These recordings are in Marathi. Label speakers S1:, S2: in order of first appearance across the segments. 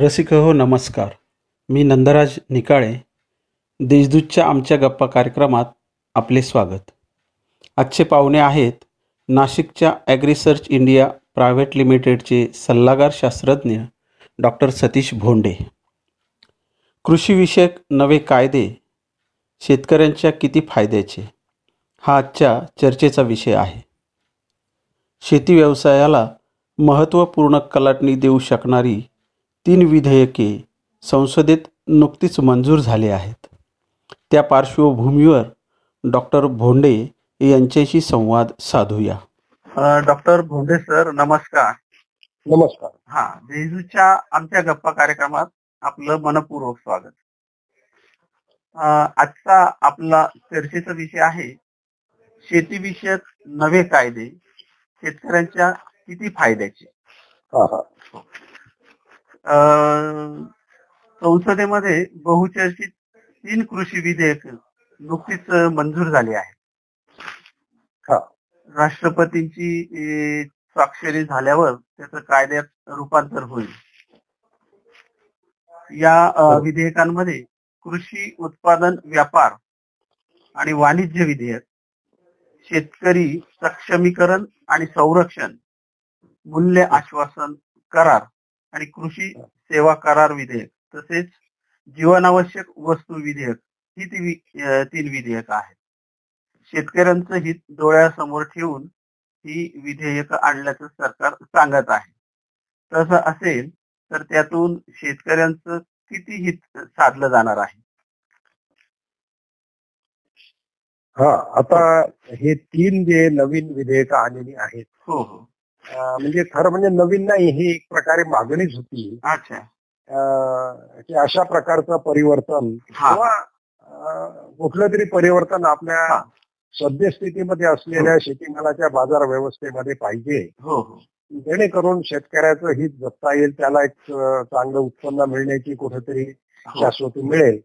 S1: रसिक हो नमस्कार. मी नंदराज निकाळे देशदूतच्या आमच्या गप्पा कार्यक्रमात आपले स्वागत. आजचे पाहुणे आहेत नाशिकच्या ॲग्रिसर्च इंडिया प्रायव्हेट लिमिटेडचे सल्लागार शास्त्रज्ञ डॉक्टर सतीश भोंडे. कृषीविषयक नवे कायदे शेतकऱ्यांच्या किती फायद्याचे हा आजच्या चर्चेचा विषय आहे. शेती व्यवसायाला महत्त्वपूर्ण कलाटणी देऊ शकणारी तीन विधेयके संसदेत नुकतीच मंजूर झाली आहेत. त्या पार्श्वभूमीवर डॉक्टर भोंडे यांच्याशी संवाद साधूया. डॉक्टर भोंडे सर नमस्कार.
S2: नमस्कार.
S1: हा देजूच्या आमच्या गप्पा कार्यक्रमात आपलं मनपूर्वक स्वागत. आजचा आपला चर्चेचा विषय आहे शेतीविषयक नवे कायदे शेतकऱ्यांच्या किती फायद्याचे? संसदेमध्ये बहुचर्चित तीन कृषी विधेयक नुकतीच मंजूर झाली आहेत. राष्ट्रपतींची स्वाक्षरी झाल्यावर त्याचं कायद्यात रूपांतर होईल. या विधेयकांमध्ये कृषी उत्पादन व्यापार आणि वाणिज्य विधेयक शेतकरी सक्षमीकरण आणि संरक्षण मूल्य आश्वासन करार आणि कृषी सेवा करार विधेयक तसेच जीवनावश्यक वस्तू विधेयक ही ती तीन विधेयक आहेत. शेतकऱ्यांचं हित डोळ्यासमोर ठेवून ही विधेयक आणल्याचं सरकार सांगत आहे. तसं असेल तर त्यातून शेतकऱ्यांचं किती हित साधलं जाणार आहे?
S2: हा आता हे तीन जे नवीन विधेयक आलेली आहेत
S1: हो हो.
S2: म्हणजे खरं म्हणजे नवीन नाही ही एक प्रकारे मागणीच होती की अशा प्रकारचं परिवर्तन. किंवा कुठलं तरी परिवर्तन आपल्या. सद्यस्थितीमध्ये असलेल्या शेतीमालाच्या बाजार व्यवस्थेमध्ये पाहिजे
S1: हो हो
S2: जेणेकरून शेतकऱ्याचं हित जपता येईल त्याला एक चांगलं उत्पन्न मिळण्याची कुठेतरी
S1: हो
S2: शाश्वती मिळेल.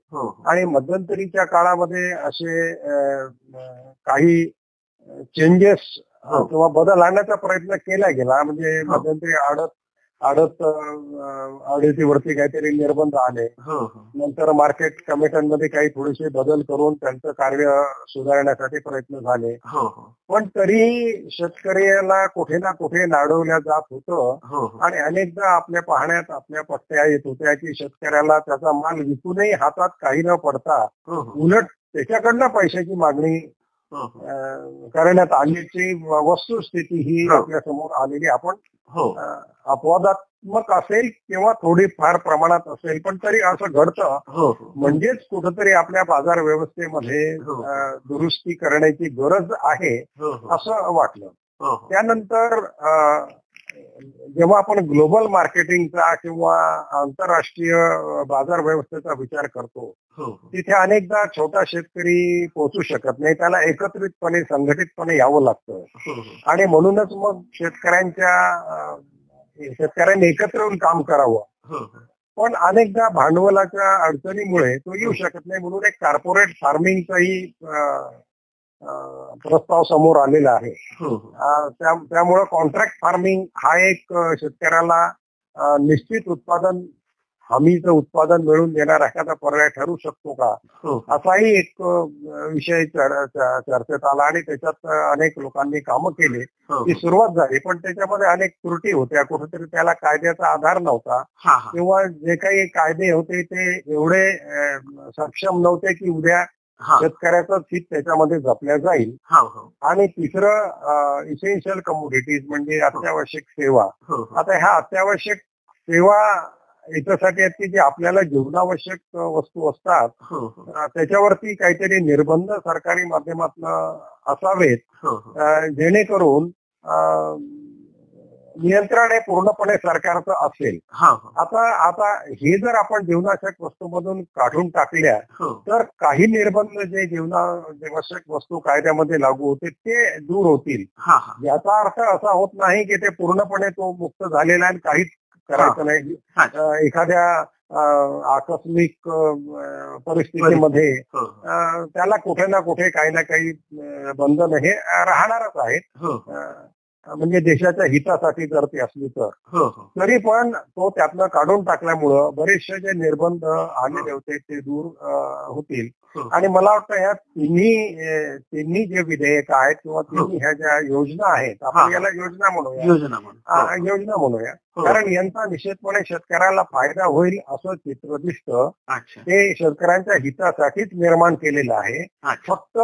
S2: आणि मध्यंतरीच्या काळामध्ये असे काही चेंजेस. किंवा बदल आणण्याचा प्रयत्न केला गेला. म्हणजे
S1: हो.
S2: मध्यंतरी आडत आडत आडतीवरती काहीतरी निर्बंध आले.
S1: हो हो.
S2: नंतर मार्केट कमिट्यांमध्ये काही थोडेसे बदल करून त्यांचं कार्य सुधारण्यासाठी प्रयत्न झाले.
S1: हो हो.
S2: पण तरीही शेतकऱ्याला कुठे ना कुठे नाडवल्या जात होतं.
S1: हो हो.
S2: आणि अनेकदा आपल्या पाहण्यात आपल्या पट्ट्या येत होत्या की शेतकऱ्याला त्याचा माल विकूनही हातात काही न पडता
S1: हो हो.
S2: उलट त्याच्याकडनं पैशाची मागणी
S1: हो हो
S2: करण्यात आल्याची वस्तुस्थिती ही
S1: हो.
S2: आपल्यासमोर आलेली आपण
S1: हो.
S2: अपवादात्मक असेल किंवा थोडी फार प्रमाणात असेल पण तरी असं घडतं.
S1: हो हो.
S2: म्हणजेच कुठंतरी आपल्या बाजार व्यवस्थेमध्ये
S1: हो.
S2: दुरुस्ती करण्याची गरज आहे
S1: हो हो.
S2: असं वाटलं.
S1: हो हो.
S2: त्यानंतर जेव्हा आपण ग्लोबल मार्केटिंगचा किंवा आंतरराष्ट्रीय बाजार व्यवस्थेचा विचार करतो
S1: हो हो.
S2: तिथे अनेकदा छोटा शेतकरी पोहोचू शकत नाही. त्याला एकत्रितपणे संघटितपणे यावं लागतं.
S1: हो
S2: आणि म्हणूनच मग शेतकऱ्यांच्या शेतकऱ्यांनी एकत्र येऊन काम करावं. पण अनेकदा भांडवलाच्या अडचणीमुळे तो येऊ शकत नाही. म्हणून एक कॉर्पोरेट फार्मिंगचाही प्रस्ताव समोर आलेला आहे. त्यामुळं कॉन्ट्रॅक्ट फार्मिंग हा एक शेतकऱ्याला निश्चित उत्पादन हमीचं उत्पादन मिळवून देणारा एखादा पर्याय ठरू शकतो का? असाही एक विषय चर्चेत आला आणि त्याच्यात अनेक लोकांनी कामं केली. ती सुरुवात झाली पण त्याच्यामध्ये अनेक त्रुटी होत्या. कुठेतरी त्याला कायद्याचा आधार नव्हता. किंवा जे काही कायदे होते ते एवढे सक्षम नव्हते की उद्या शेतकऱ्याचं हित त्याच्यामध्ये जपल्या जाईल. आणि तिसरं इसेन्शियल कमोडिटीज म्हणजे अत्यावश्यक सेवा. आता ह्या अत्यावश्यक सेवा याच्यासाठी आहेत की जे आपल्याला जीवनावश्यक वस्तू असतात त्याच्यावरती काहीतरी निर्बंध सरकारी माध्यमातून असावेत जेणेकरून नियंत्रण हे पूर्णपणे सरकारचं असेल. आता आता हे जर आपण जीवनावश्यक वस्तूमधून काढून टाकल्या तर काही निर्बंध जे जीवनावश्यक वस्तू कायद्यामध्ये लागू होते ते दूर होतील.
S1: हा हा.
S2: याचा अर्थ असा होत नाही की ते पूर्णपणे तो मुक्त झालेला आहे आणि काहीच करायचं नाही. एखाद्या आकस्मिक परिस्थितीमध्ये त्याला कुठे ना कुठे काही ना काही बंधन हे राहणारच आहेत म्हणजे देशाच्या हितासाठी जर ती असली तर
S1: हो हो
S2: तरी पण तो त्यातनं काढून टाकल्यामुळं बरेचसे जे निर्बंध आलेले होते ते दूर होतील. आणि मला वाटतं ह्या तिन्ही तिन्ही जे विधेयक आहेत किंवा तिन्ही ह्या ज्या योजना आहेत. आपण याला योजना म्हणूया.
S1: योजना
S2: म्हणूया. कारण यांचा निश्चितपणे शेतकऱ्याला फायदा होईल असं चित्र दिसतं
S1: अच्छा.
S2: ते शेतकऱ्यांच्या हितासाठीच निर्माण केलेलं आहे. फक्त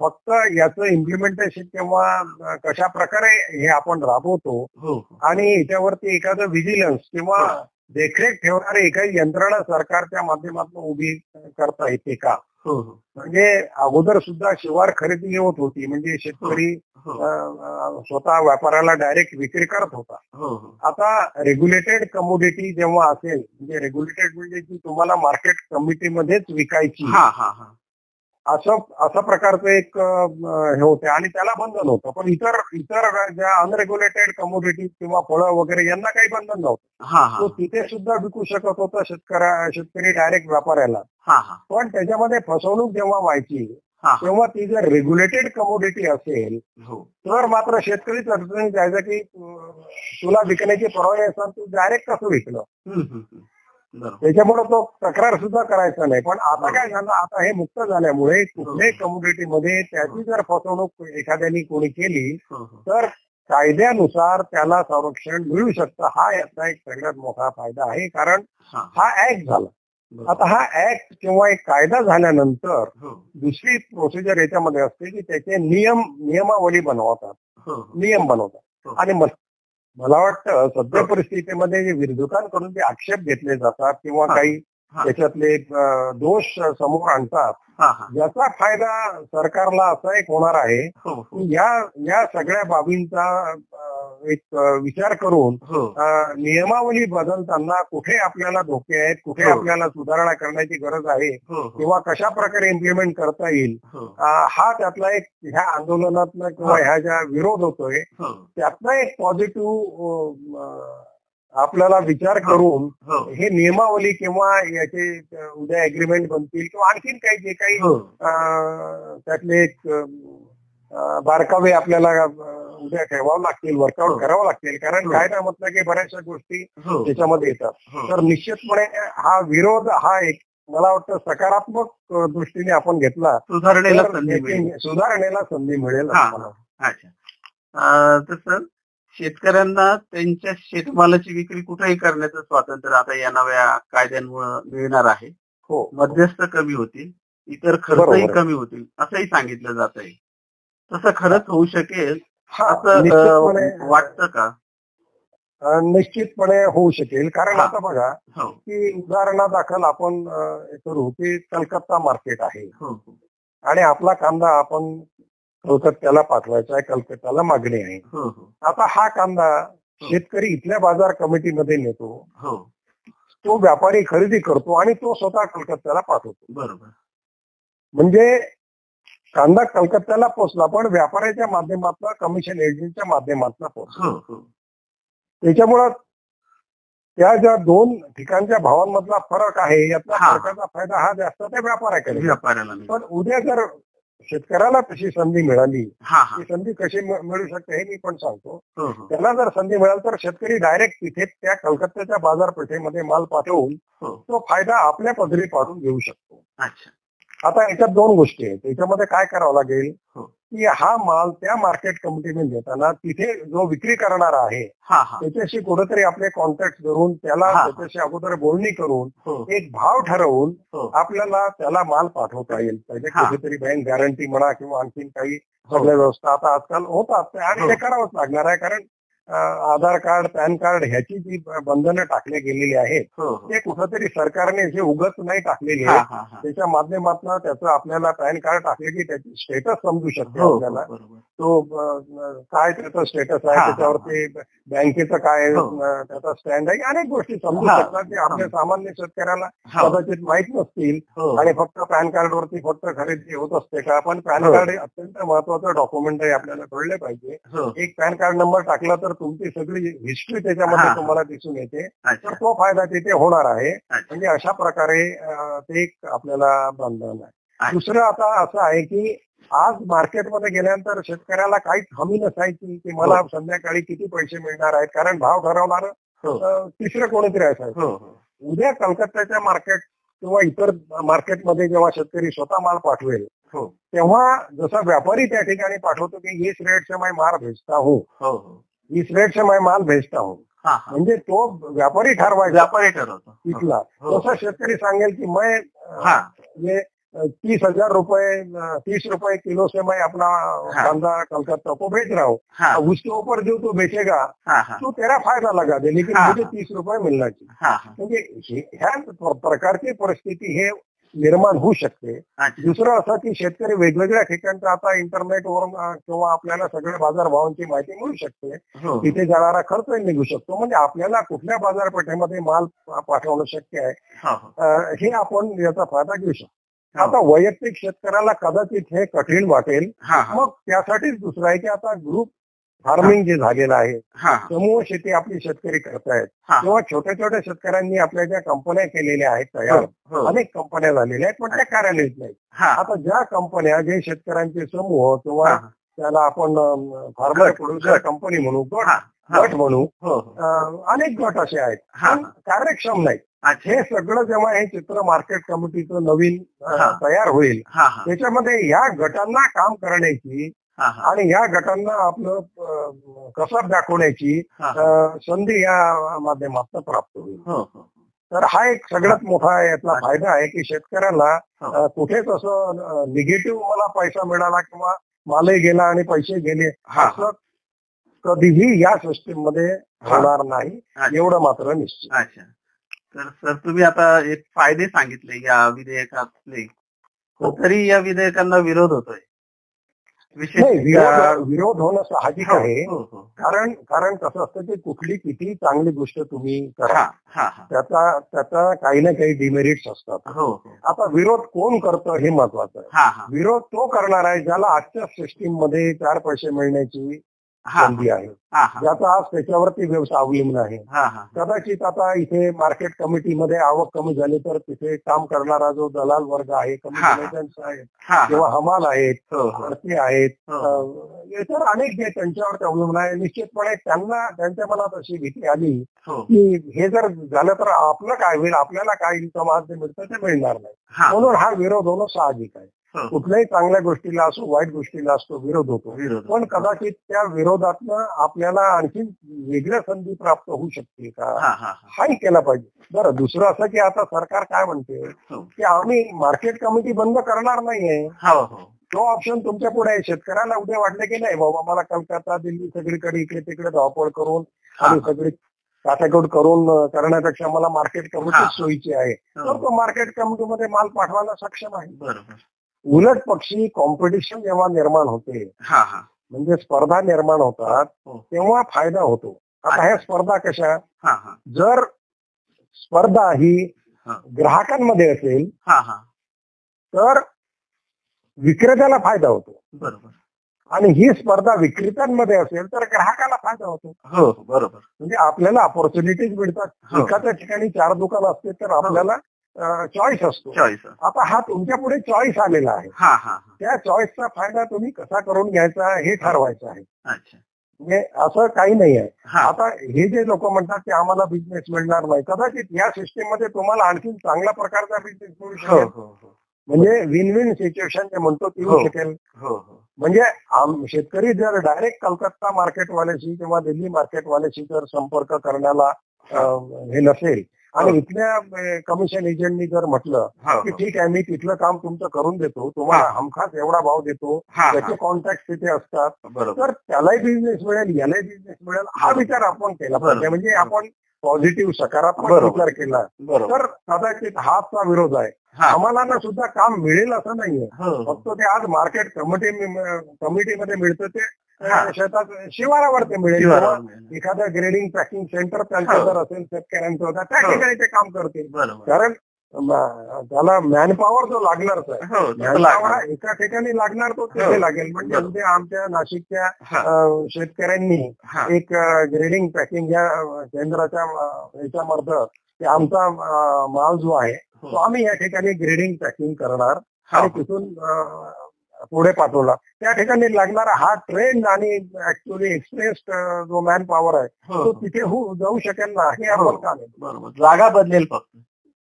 S2: फक्त याचं इम्प्लिमेंटेशन किंवा कशा प्रकारे हे आपण राबवतो
S1: हो हो.
S2: आणि याच्यावरती एखादं विजिलन्स किंवा देखरेख ठेवणारी एखादी यंत्रणा सरकारच्या माध्यमातून उभी करता येते का? म्हणजे अगोदर सुद्धा शिवार खरेदी होत होती. म्हणजे शेतकरी
S1: हो
S2: स्वतः व्यापाऱ्याला डायरेक्ट विक्री करत होता.
S1: हो हो.
S2: आता रेग्युलेटेड कमोडिटी जेव्हा असेल म्हणजे रेग्युलेटेड म्हणजे ती तुम्हाला मार्केट कमिटीमध्येच विकायची. असं अशा प्रकारचं एक हे होते. आणि त्याला बंधन होतं. पण इतर इतर ज्या अनरेग्युलेटेड कमोडिटी किंवा फळं वगैरे यांना काही बंधन नव्हतं. तो तिथे सुद्धा विकू शकत होता शेतकऱ्या शेतकरी डायरेक्ट व्यापाऱ्याला. पण त्याच्यामध्ये फसवणूक जेव्हा व्हायची तेव्हा ती जर रेग्युलेटेड कमोडिटी असेल
S1: हो.
S2: तर मात्र शेतकरीच अडचणीत जायचं की तुला विकण्याची परवानगी असताना तू डायरेक्ट कसं विकलं? त्याच्यामुळे तो तक्रार सुद्धा करायचा नाही. पण आता काय झालं आता हे मुक्त झाल्यामुळे कुठल्याही कम्युनिटीमध्ये त्याची जर फसवणूक एखाद्याने कोणी केली
S1: हो हो.
S2: तर कायद्यानुसार त्याला संरक्षण मिळू शकतं. हा याचा एक सगळ्यात मोठा फायदा आहे. कारण
S1: हा.
S2: हा ऍक्ट झाला. आता हा ऍक्ट किंवा एक कायदा झाल्यानंतर
S1: हो.
S2: दुसरी प्रोसिजर याच्यामध्ये असते की त्याचे नियम नियमावली बनवतात.
S1: हो हो.
S2: नियम बनवतात.
S1: हो.
S2: आणि मला वाटतं सध्या परिस्थितीमध्ये विरोधकांकडून जे आक्षेप घेतले जातात किंवा. काही. त्याच्यातले दोष समोर आणतात. याचा फायदा सरकारला असा एक होणार आहे.
S1: हो हो.
S2: की या या सगळ्या बाबींचा एक विचार करून
S1: हो.
S2: नियमावली बदलताना कुठे आपल्याला धोके आहेत कुठे. आपल्याला सुधारणा करण्याची गरज आहे किंवा कशा प्रकारे इम्प्लिमेंट करता येईल
S1: हो.
S2: त्यातला एक ह्या आंदोलनातनं किंवा. ह्या ज्या विरोध होतोय त्यातनं एक पॉझिटिव्ह आपल्याला विचार करून
S1: हो.
S2: हे नियमावली किंवा याचे उद्या अग्रीमेंट बनतील किंवा आणखीन काही जे काही
S1: हो.
S2: त्यातले बारकावे आपल्याला उद्या ठेवावं लागतील
S1: हो.
S2: वर्कआउट करावं लागतील. कारण
S1: हो.
S2: कायदा म्हटलं की बऱ्याचशा गोष्टी
S1: हो.
S2: त्याच्यामध्ये येतात.
S1: हो.
S2: तर निश्चितपणे हा विरोध हा एक मला वाटतं सकारात्मक दृष्टीने आपण घेतला
S1: सुधारणेला
S2: सुधारणेला संधी मिळेल
S1: हा. अच्छा. तर सर शेतकऱ्यांना त्यांच्या शेतमालाची विक्री कुठेही करण्याचं स्वातंत्र्य आता या नव्या कायद्यांमुळे मिळणार आहे.
S2: हो.
S1: मध्यस्थ कमी होतील इतर खर्चही. कमी होतील असंही सांगितलं जात आहे. तसं खरंच होऊ शकेल
S2: हा
S1: असं वाटतं का?
S2: निश्चितपणे होऊ शकेल. कारण. आता बघा
S1: हो.
S2: की उदाहरणादाखल आपण करू की कलकत्ता मार्केट आहे.
S1: हो हो.
S2: आणि आपला कांदा आपण कलकत्त्याला पाठवायचा आहे कलकत्त्याला मागणी आहे.
S1: हो हो.
S2: आता हा कांदा शेतकरी इथल्या बाजार कमिटीमध्ये नेतो.
S1: हो.
S2: तो व्यापारी खरेदी करतो आणि तो स्वतः कलकत्त्याला पाठवतो.
S1: बरोबर.
S2: म्हणजे कांदा कलकत्त्याला पोचला पण व्यापाऱ्याच्या माध्यमातून कमिशन एजंटच्या माध्यमातून
S1: हो हो.
S2: त्याच्यामुळं त्या ज्या दोन ठिकाणच्या भावांमधला फरक आहे यातला
S1: हा.
S2: फरकाचा फायदा हा जास्त त्या व्यापाऱ्याकडे. पण उद्या जर शेतकऱ्याला तशी संधी मिळाली.
S1: हा हा.
S2: ती संधी कशी मिळ- शकते हे मी पण सांगतो. त्याला जर संधी मिळाली तर शेतकरी डायरेक्ट तिथे त्या कलकत्त्याच्या बाजारपेठेमध्ये माल पाठवून तो फायदा आपल्या पदरी पाडून घेऊ शकतो.
S1: अच्छा.
S2: आता याच्यात दोन गोष्टी आहेत. त्याच्यामध्ये काय करावं लागेल. की हा माल त्या मार्केट कमिटीने देताना तिथे जो विक्री करणारा आहे त्याच्याशी कुठेतरी आपले कॉन्टॅक्ट करून त्याला. त्याच्याशी अगोदर बोलणी करून
S1: हो
S2: एक भाव ठरवून
S1: हो
S2: आपल्याला त्याला माल पाठवता येईल पाहिजे
S1: हा.
S2: कुठेतरी बँक गॅरंटी म्हणा किंवा आणखीन काही
S1: हो.
S2: सगळ्या व्यवस्था आता आजकाल होतात आणि. ते करावंच लागणार आहे कारण आधार कार्ड पॅन कार्ड ह्याची जी बंधनं टाकली गेलेली आहेत
S1: हो हो.
S2: ते कुठंतरी सरकारने जे उगत नाही टाकलेली
S1: हा
S2: आहेत
S1: हा हा.
S2: त्याच्या माध्यमातून त्याचं आपल्याला पॅन कार्ड टाकले की त्याची स्टेटस समजू शकते
S1: हो
S2: आपल्याला. तो काय त्याचं स्टेटस आहे त्याच्यावरती बँकेचं काय त्याचा स्टँड आहे अनेक गोष्टी समजू. शकतात की आपल्या सामान्य शेतकऱ्याला कदाचित माहीत नसतील. आणि फक्त पॅन कार्ड वरती फक्त खरेदी होत असते का? पण पॅन. कार्ड हे अत्यंत महत्वाचं डॉक्युमेंट आहे आपल्याला कळले पाहिजे. एक पॅन कार्ड नंबर टाकला तर तुमची सगळी हिस्ट्री त्याच्यामध्ये
S1: हा.
S2: तुम्हाला दिसून येते. तर तो फायदा तिथे होणार आहे. म्हणजे अशा प्रकारे ते एक आपल्याला बंधन आहे. दुसरं आता असं आहे की आज मार्केटमध्ये गेल्यानंतर शेतकऱ्याला काहीच हमी नसायची. की मला संध्याकाळी किती पैसे मिळणार आहेत? कारण भाव ठरवणार
S1: हो.
S2: तिसरं कोणीतरी असायचं.
S1: हो हो.
S2: उद्या कलकत्त्याच्या मार्केट किंवा इतर मार्केटमध्ये जेव्हा शेतकरी स्वतः माल पाठवेल
S1: हो.
S2: तेव्हा जसा व्यापारी त्या ठिकाणी पाठवतो की इस रेट से मैं माल भेजता हूँ.
S1: हो हो.
S2: इस रेट से मैं माल भेजता हूँ। म्हणजे तो व्यापारी ठरवायचा
S1: व्यापारी ठरवतो
S2: तिथला. तसा शेतकरी सांगेल की मैं
S1: हा।
S2: तीस हजार रुपए अ, तीस रुपए किलो से मैं अपना
S1: हाँ।
S2: कांदा कलकत्ता को बेच रहा हूँ।
S1: हा।
S2: उसके ऊपर जो तू बेचेगा
S1: हा
S2: तो तेरा फायदा लगा दे लेकिन। मुझे तीस रुपये मिलना चाहिए। म्हणजे ह्या प्रकारची परिस्थिती हे निर्माण होऊ शकते. दुसरं असं की शेतकरी वेगवेगळ्या ठिकाणचं आता इंटरनेटवरून अ, किंवा आपल्याला सगळ्या बाजारभावांची माहिती मिळू शकते.
S1: हो.
S2: तिथे जाणारा खर्च निघू शकतो. म्हणजे आपल्याला कुठल्या बाजारपेठेमध्ये माल पाठवणं शक्य आहे
S1: हो हो.
S2: हे आपण याचा फायदा घेऊ शकतो. आता वैयक्तिक शेतकऱ्याला कदाचित हे कठीण वाटेल. मग त्यासाठीच दुसरं आहे की आता ग्रुप फार्मिंग जे झालेलं आहे
S1: हा. हा
S2: समूह शेती आपली शेतकरी करतायत.
S1: हा.
S2: किंवा छोट्या छोट्या शेतकऱ्यांनी आपल्या ज्या कंपन्या केलेल्या आहेत तयार
S1: हो
S2: अनेक कंपन्या झालेल्या आहेत पण त्या कार्यान्वित नाहीत.
S1: हा.
S2: आता ज्या कंपन्या जे शेतकऱ्यांचे समूह किंवा
S1: हा.
S2: त्याला आपण फार्मर प्रोड्युसर. कंपनी म्हणू गट
S1: हा. हा.
S2: म्हणू
S1: हो हो.
S2: अनेक गट असे आहेत.
S1: हा.
S2: कार्यक्षम नाहीत. हे सगळं जेव्हा हे चित्र मार्केट कमिटीचं नवीन
S1: हा.
S2: तयार होईल
S1: हा हा.
S2: त्याच्यामध्ये या गटांना काम करण्याची
S1: हा हा
S2: आणि या गटांना आपलं अं, कसर दाखवण्याची
S1: हा
S2: संधी या माध्यमातून प्राप्त होईल
S1: हो हो
S2: तर हा एक सगळ्यात मोठा यातला. फायदा आहे की शेतकऱ्याला
S1: हो.
S2: कुठेच असं निगेटिव्ह मला पैसा मिळाला किंवा मालही गेला आणि पैसे गेले
S1: हा.
S2: असं कधीही या सिस्टीममध्ये
S1: हा.
S2: होणार नाही. एवढं मात्र निश्चित
S1: अच्छा तर सर तुम्ही आता एक फायदे सांगितले या विधेयकातले
S2: हो.
S1: तरी या विधेयकांना विरोध होतोय
S2: विरोध विरोध होणं साहजिक आहे.
S1: हो हो.
S2: कारण कारण कसं असतं की कुठली किती चांगली गोष्ट तुम्ही करा.
S1: हा हा हा.
S2: त्याचा त्याचा काही ना काही डिमेरिट्स असतात.
S1: हो हो.
S2: आता विरोध कोण करतं हे महत्वाचं आहे.
S1: हा हा.
S2: विरोध तो करणार आहे ज्याला आजच्या सिस्टीममध्ये चार पैसे मिळण्याची
S1: हा
S2: संधी आहे.
S1: हा हा.
S2: ज्याचा आज त्याच्यावरती व्यवसाय अवलंबून आहे.
S1: हा हा.
S2: कदाचित आता इथे मार्केट कमिटीमध्ये आवक कमी झाली तर तिथे काम करणारा जो दलाल वर्ग आहे
S1: हा.
S2: आहेत
S1: हा
S2: किंवा हमाल आहेत
S1: हो हो.
S2: भरती आहेत
S1: हो.
S2: अं, इतर अनेक जे त्यांच्यावर अवलंबून आहे. निश्चितपणे त्यांना त्यांच्या मनात अशी भीती आली
S1: हो.
S2: की हे जर झालं तर आपलं काय होईल? आपल्याला काय इन्कम आज जे मिळतं ते मिळणार नाही.
S1: हा.
S2: म्हणून हा विरोध होणं साहजिक आहे.
S1: हो
S2: कुठल्याही चांगल्या गोष्टीला असो वाईट गोष्टीला असतो विरोध होतो. पण कदाचित त्या विरोधातनं आपल्याला आणखी वेगळ्या संधी प्राप्त होऊ शकतील का? हाही केला पाहिजे. बरं दुसरं असं की आता सरकार काय म्हणते?
S1: हो.
S2: की आम्ही मार्केट कमिटी बंद करणार नाहीये.
S1: हो हो.
S2: तो ऑप्शन तुमच्यापुढे आहे. शेतकऱ्याला उद्या वाटलं की नाही बाबा मला कलकत्ता दिल्ली सगळीकडे इकडे तिकडे धावपळ करून. आणि सगळी काटाकोट करून करण्यापेक्षा मला मार्केट. कमिटी सोयीची आहे. तर. तो मार्केट कमिटीमध्ये माल पाठवायला सक्षम आहे. उलट पक्षी कॉम्पिटिशन जेव्हा निर्माण होते म्हणजे स्पर्धा निर्माण होतात
S1: हो.
S2: तेव्हा फायदा होतो. आता ह्या स्पर्धा कशा? जर स्पर्धा ही. ग्राहकांमध्ये असेल तर विक्रेत्याला फायदा होतो.
S1: बरोबर.
S2: आणि ही स्पर्धा विक्रेत्यांमध्ये असेल तर ग्राहकाला फायदा होतो.
S1: हो हो बरोबर.
S2: म्हणजे आपल्याला ऑपॉर्च्युनिटीज मिळतात. एखाद्या ठिकाणी चार दुकान असते तर आपल्याला चॉईस असतो.
S1: चॉईस
S2: आता हा तुमच्यापुढे चॉईस आलेला आहे.
S1: हा हा हा.
S2: त्या चॉईसचा फायदा तुम्ही कसा करून घ्यायचा हे ठरवायचं आहे.
S1: अच्छा.
S2: म्हणजे असं काही नाही आहे.
S1: हा.
S2: आता हे जे लोक म्हणतात की आम्हाला बिझनेस मिळणार नाही कदाचित या सिस्टीममध्ये तुम्हाला आणखी चांगल्या प्रकारचा बिझनेस मिळू
S1: हो
S2: शकेल.
S1: हो हो
S2: म्हणजे विन विन सिच्युएशन जे म्हणतो ती
S1: हो.
S2: येऊ शकेल.
S1: हो हो.
S2: म्हणजे शेतकरी जर डायरेक्ट कलकत्ता मार्केटवाल्याशी किंवा दिल्ली मार्केटवाल्याशी जर संपर्क करण्याला हे नसेल आणि
S1: हो.
S2: इथल्या कमिशन एजंटनी जर म्हटलं
S1: हो
S2: की ठीक आहे मी तिथलं काम तुमचं करून देतो तुम्हाला. हमखास एवढा भाव देतो त्याचे कॉन्टॅक्ट तिथे असतात तर त्यालाही बिझनेस मिळेल यालाही बिझनेस मिळेल हा विचार आपण केला पाहिजे. म्हणजे आपण पॉझिटिव्ह सकारात्मक. विचार केला तर कदाचित हाचा विरोध आहे. आम्हाला ना सुद्धा काम मिळेल असं नाहीये.
S1: हो.
S2: फक्त ते आज मार्केट कमिटी कमिटीमध्ये मिळतं ते शेतात शिवारावर ते मिळेल. एखादं ग्रेडिंग पॅकिंग सेंटर त्यांचं. जर असेल शेतकऱ्यांचं त्या
S1: हो.
S2: ठिकाणी ते काम करतील. कारण त्याला मॅनपॉवर जो लागणारच आहे.
S1: हो.
S2: एका ठिकाणी लागणार तो
S1: हो.
S2: तिथे लागेल. म्हणजे आमच्या नाशिकच्या शेतकऱ्यांनी एक ग्रेडिंग पॅकिंग या केंद्राच्या याच्यामार्फत ते आमचा माल जो आहे तो
S1: हो
S2: आम्ही या ठिकाणी ग्रेडिंग पॅकिंग करणार आणि तिथून पुढे पाठवला त्या ठिकाणी लागणारा हा ट्रेन आणि ऍक्च्युअली एक्सप्रेस जो मॅन पॉवर आहे तो. तिथे होऊ जाऊ शकेल ना हे. आपण का
S1: बरोबर. जागा बदलेल फक्त.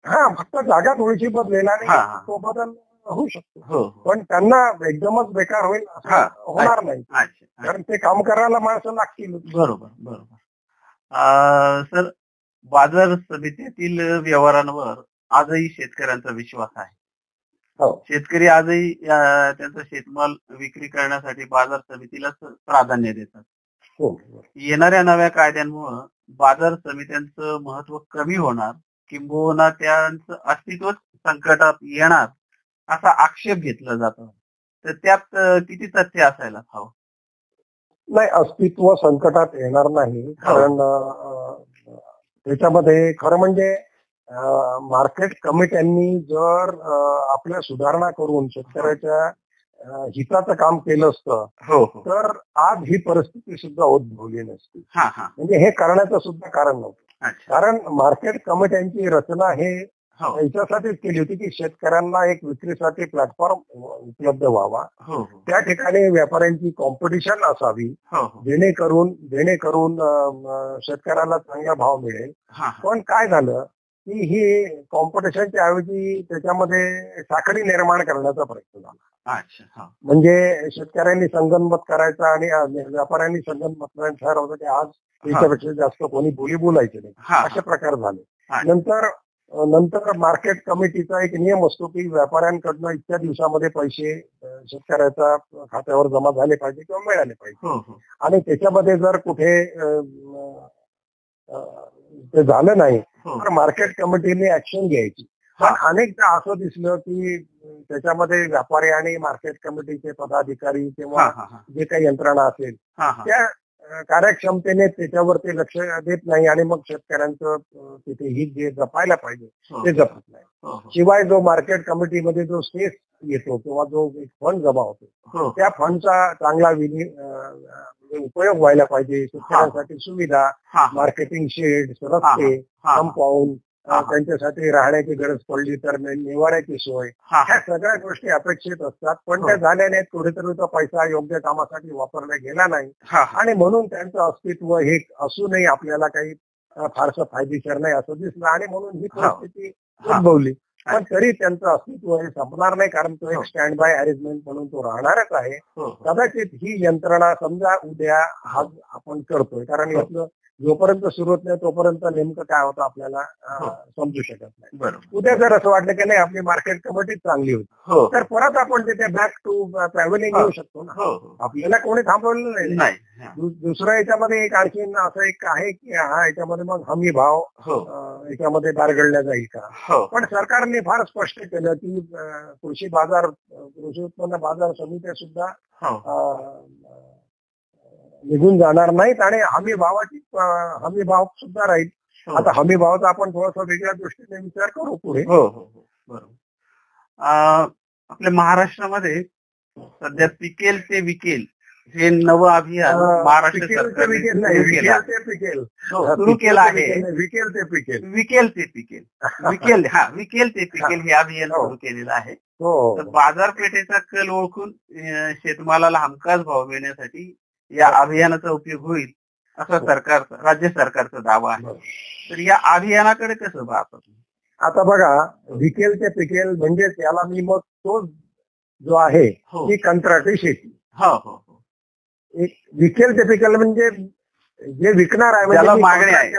S2: हा फक्त जागा थोडीशी बदलेल आणि
S1: हा, हा.
S2: तो बदल होऊ शकतो.
S1: हो हो.
S2: पण त्यांना एकदमच बेकार होईल असं
S1: हा.
S2: होणार नाही.
S1: अच्छा अच्छा.
S2: कारण ते काम करायला माणसं लागतील.
S1: बरोबर बरोबर. अं, सर बाजार समितीतील व्यवहारांवर आजही शेतकऱ्यांचा विश्वास आहे.
S2: हो.
S1: शेतकरी आजही अं, त्यांचा शेतमाल विक्री करण्यासाठी बाजार समितीलाच प्राधान्य देतात.
S2: हो
S1: येणाऱ्या नव्या कायद्यांमुळे बाजार समित्यांचं महत्त्व कमी होणार. किंबहुना त्यांचं अस्तित्वच संकटात येणार असा आक्षेप घेतला जातो. तर त्यात किती तथ्य असायला हवं?
S2: नाही अस्तित्व संकटात येणार नाही. कारण अं, त्याच्यामध्ये खरं म्हणजे मार्केट कमिट्यांनी जर आपल्या सुधारणा करून शेतकऱ्याच्या हिताचं काम केलं असतं
S1: हो हो.
S2: तर आज ही परिस्थिती सुद्धा उद्भवली नसती.
S1: हा हा.
S2: म्हणजे हे करण्याचं सुद्धा कारण नव्हतं. कारण मार्केट कमिट्यांची रचना हे
S1: हो.
S2: याच्यासाठीच केली होती की शेतकऱ्यांना एक विक्रीसाठी प्लॅटफॉर्म उपलब्ध व्हावा.
S1: हो हो.
S2: त्या ठिकाणी व्यापाऱ्यांची कॉम्पिटिशन असावी. जेणेकरून जेणेकरून शेतकऱ्याला चांगला भाव मिळेल. पण काय झालं की ही कॉम्पिटिशनच्या ऐवजी त्याच्यामध्ये साखळी निर्माण करण्याचा प्रयत्न झाला. म्हणजे शेतकऱ्यांनी संगनमत करायचा आणि व्यापाऱ्यांनी संगनमत करायचं ठरवलं की आज त्याच्यापेक्षा जास्त कोणी बोली बोलायचे नाही. असे प्रकार झाले. नंतर नंतर मार्केट कमिटीचा एक नियम असतो की व्यापाऱ्यांकडनं इतक्या दिवसामध्ये पैसे शेतकऱ्याच्या खात्यावर जमा झाले पाहिजे किंवा मिळाले पाहिजे. आणि त्याच्यामध्ये जर कुठे ते झालं नाही तर मार्केट कमिटीने ऍक्शन घ्यायची. पण अनेकदा असं दिसलं की त्याच्यामध्ये व्यापारी आणि मार्केट कमिटीचे पदाधिकारी
S1: हा
S2: किंवा
S1: हा हा
S2: जे काही यंत्रणा असेल
S1: हा हा.
S2: त्या कार्यक्षमतेने त्याच्यावरती लक्ष देत नाही आणि मग शेतकऱ्यांचं तिथे हित जे जपायला पाहिजे
S1: हो
S2: ते जपत नाही.
S1: हो हो.
S2: शिवाय जो मार्केट कमिटीमध्ये जो स्पेस येतो किंवा जो एक फंड जमा होतो
S1: हो.
S2: त्या फंडचा चांगला उपयोग व्हायला पाहिजे. शेतकऱ्यांसाठी सुविधा
S1: हा हा.
S2: मार्केटिंग शेड्स रस्ते
S1: हा
S2: कंपाऊंड
S1: हा.
S2: त्यांच्यासाठी राहण्याची गरज पडली तर निवाऱ्याची सोय ह्या सगळ्या गोष्टी अपेक्षित असतात पण त्या
S1: हो.
S2: झाल्या नाहीत कुठेतरी तो पैसा योग्य कामासाठी वापरला गेला नाही आणि म्हणून त्यांचं अस्तित्व हे असूनही आपल्याला काही फारसं फायदेशीर नाही असं दिसलं आणि म्हणून ही. परिस्थिती. उद्भवली पण तरी त्यांचं अस्तित्व हे संपणार नाही कारण तो. एक स्टँड बाय अरेंजमेंट म्हणून तो राहणारच आहे
S1: हो
S2: कदाचित ही यंत्रणा समजा उद्या हा आपण करतोय कारण
S1: हो.
S2: यातलं जोपर्यंत सुरू होत नाही तोपर्यंत नेमकं काय होतं आपल्याला
S1: हो.
S2: समजू शकत नाही. उद्या जर असं वाटलं की नाही आपली मार्केट कमिटी चांगली होती.
S1: हो.
S2: तर परत आपण तिथे बॅक टू ट्रॅव्हलिंग. येऊ शकतो ना.
S1: हो
S2: आपल्याला कोणी थांबवलेलं नाही.
S1: नाही.
S2: दु- दुसरं याच्यामध्ये एक आणखीन असं एक आहे की हा याच्यामध्ये मग हमी भाव
S1: हो.
S2: याच्यामध्ये बारगडला जाईल का? पण सरकारने फार स्पष्ट केलं की कृषी बाजार कृषी उत्पन्न बाजार समित्या सुद्धा निघून जाणार नाहीत आणि हमी भावाची हमी भाव सुद्धा राहील.
S1: हो.
S2: आता हमी भावाचा आपण थोडासा वेगळ्या दृष्टीने विचार करू पुढे.
S1: हो हो हो. बरोबर. आपल्या महाराष्ट्रामध्ये सध्या पिकेल ते विकेल हे नवं अभियान महाराष्ट्र सुरू केलं
S2: पिकेल.
S1: हो, आहे.
S2: विकेल ते पिकेल.
S1: विकेल ते पिकेल. विकेल हा विकेल ते पिकेल हे अभियान. सुरू केलेलं आहे. तर बाजारपेठेचा कल ओळखून शेतमालाला हमखास भाव मिळण्यासाठी या अभियानाचा उपयोग होईल असा
S2: हो.
S1: सरकारचा राज्य सरकारचा दावा आहे. तर या अभियानाकडे कसं पाहतात
S2: आता बघा विकेल ते पिकेल म्हणजे त्याला मी मग तो जो आहे
S1: हो.
S2: ती कंत्राटी शेती.
S1: हो हो
S2: एक विकेल ते पिकेल म्हणजे जे विकणार आहे म्हणजे
S1: ज्याला
S2: मी
S1: मागणी आहे.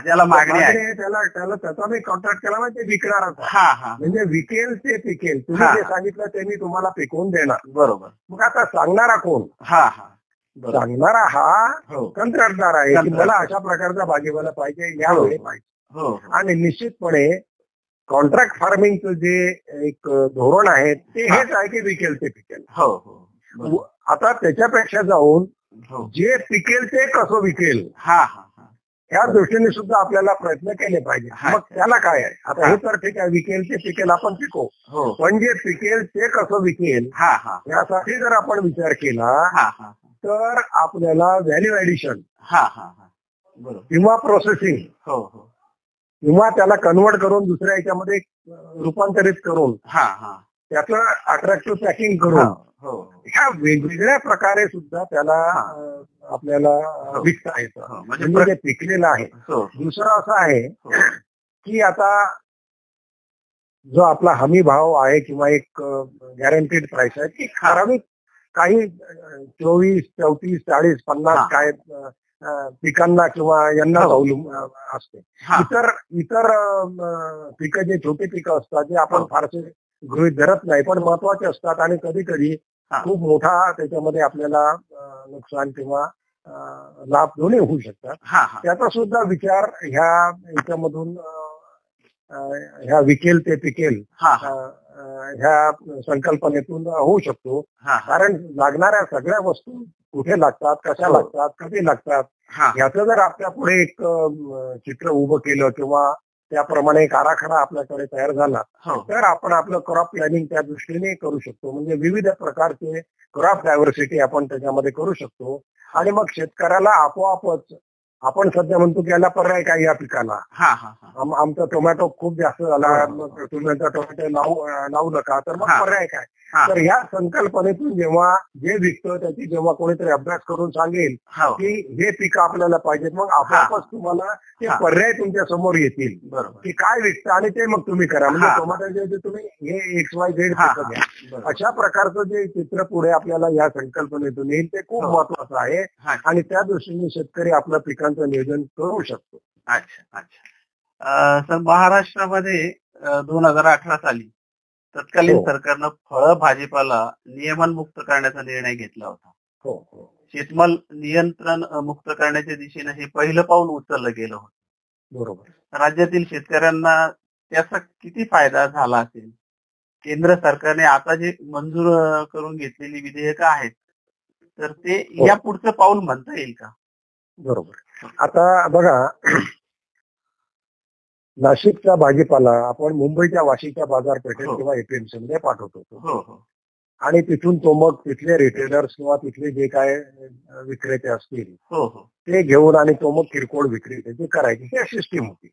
S1: ज्याला मागणी आहे.
S2: त्याला त्याला त्याचा मी कॉन्ट्रॅक्ट केला म्हणजे विकणारच
S1: हा हा.
S2: म्हणजे विकेल ते पिकेल तुम्ही. जे सांगितलं ते मी तुम्हाला पिकवून देणार.
S1: बरोबर.
S2: मग आता सांगणारा कोण?
S1: हा हा.
S2: सांगणारा हा
S1: हो.
S2: कंत्राटदार आहे की. मला अशा प्रकारचा भाजीपाला पाहिजे यावेळी
S1: हो.
S2: पाहिजे.
S1: हो हो.
S2: आणि निश्चितपणे कॉन्ट्रॅक्ट फार्मिंगचं जे एक धोरण आहे ते
S1: हा.
S2: हेच आहे की विकेल ते पिकेल.
S1: हो हो.
S2: आता त्याच्यापेक्षा जाऊन
S1: हो.
S2: जे पिकेल ते कसं विकेल?
S1: हा हा हा.
S2: या दृष्टीने सुद्धा आपल्याला प्रयत्न केले पाहिजे.
S1: हा.
S2: मग त्याला काय आहे? आता हे तर ठीक आहे विकेल ते पिकेल आपण पिको
S1: हो.
S2: पण जे पिकेल ते कसं विकेल?
S1: हा हा.
S2: यासाठी जर आपण विचार केला
S1: हा हा.
S2: तर आपल्याला व्हॅल्यू ऍडिशन
S1: हा हा हा. बरोबर.
S2: किंवा प्रोसेसिंग
S1: हो हो.
S2: किंवा त्याला कन्वर्ट करून दुसऱ्या याच्यामध्ये रूपांतरित करून
S1: हा हा.
S2: त्याचं अट्रॅक्टिव्ह पॅकिंग करून
S1: हो हो
S2: ह्या वेगवेगळ्या प्रकारे सुद्धा त्याला आपल्याला
S1: हो.
S2: विकता येतं.
S1: म्हणजे
S2: म्हणजे पिकलेलं आहे. दुसरं असं आहे. की आता जो आपला हमी भाव आहे किंवा एक गॅरंटीड प्राइस आहे ती ठराविक काही चोवीस चौतीस चाळीस पन्नास. काय पिकांना किंवा यांना
S1: हो.
S2: अवलंबून असते इतर इतर पिकं जे छोटे पिकं असतात जे आपण
S1: हो.
S2: फारसे गृहित धरत नाही पण महत्त्वाचे असतात आणि कधी कधी. खूप मोठा त्याच्यामध्ये आपल्याला नुकसान किंवा लाभ दोन्ही होऊ शकतात त्याचा सुद्धा विचार ह्या याच्यामधून ह्या विकेल ते पिकेल ह्या संकल्पनेतून होऊ शकतो. कारण लागणाऱ्या सगळ्या वस्तू कुठे लागतात कशा
S1: हो.
S2: लागतात कधी लागतात याचं जर आपल्या पुढे एक चित्र उभं केलं किंवा त्याप्रमाणे एक आराखडा आपल्याकडे तयार झाला
S1: हो.
S2: तर आपण आपलं क्रॉप प्लॅनिंग त्या दृष्टीने करू शकतो. म्हणजे विविध प्रकारचे क्रॉप डायव्हर्सिटी आपण त्याच्यामध्ये करू शकतो. आणि मग शेतकऱ्याला आपोआपच आपण सध्या म्हणतो की याला पर्याय काय या पिकाला
S1: हा हा हा
S2: आम- आमचा टोमॅटो खूप जास्त झाला
S1: हो.
S2: मग तुम्ही म्हणता टोमॅटो लावू नका तर मग
S1: हा.
S2: पर्याय काय
S1: हा.
S2: तर ह्या संकल्पनेतून जेव्हा जे विकतं त्याची जेव्हा कोणीतरी अभ्यास करून सांगेल
S1: हो.
S2: की हे पिकं आपल्याला पाहिजेत मग आपोआपच तुम्हाला ते. पर्याय तुमच्यासमोर येतील. की काय विकतं आणि ते मग तुम्ही करा. म्हणजे. टोमॅटोचे जे तुम्ही हे एक्स वाय झेड पिकं घ्या. अशा प्रकारचं जे चित्र पुढे आपल्याला या संकल्पनेतून येईल ते खूप
S1: हो.
S2: महत्वाचं आहे. आणि त्या दृष्टीने शेतकरी आपल्या पिकांचं नियोजन करू शकतो.
S1: अच्छा अच्छा. सर महाराष्ट्रामध्ये दोन हजार अठरा साली तत्कालीन
S2: हो.
S1: सरकारनं फळं भाजीपाला नियमन मुक्त करण्याचा निर्णय घेतला होता.
S2: हो हो.
S1: शेतमाल नियंत्रण मुक्त करण्याच्या दिशेने हे पहिलं पाऊल उचललं गेलं होतं.
S2: बरोबर.
S1: राज्यातील शेतकऱ्यांना त्याचा किती फायदा झाला असेल? केंद्र सरकारने आता जे मंजूर करून घेतलेली विधेयकं आहेत तर ते. या पुढचं पाऊल म्हणता येईल का?
S2: बरोबर. आता बघा नाशिकचा भाजीपाला आपण मुंबईच्या वाशीच्या बाजारपेठेत
S1: हो.
S2: किंवा एपीएमसी मध्ये पाठवतो.
S1: हो हो.
S2: आणि तिथून तो मग तिथले रिटेलर्स किंवा तिथले जे काय विक्रेते असतील ते घेऊन आणि तो मग किरकोळ विक्री त्याची करायची ही सिस्टीम होती.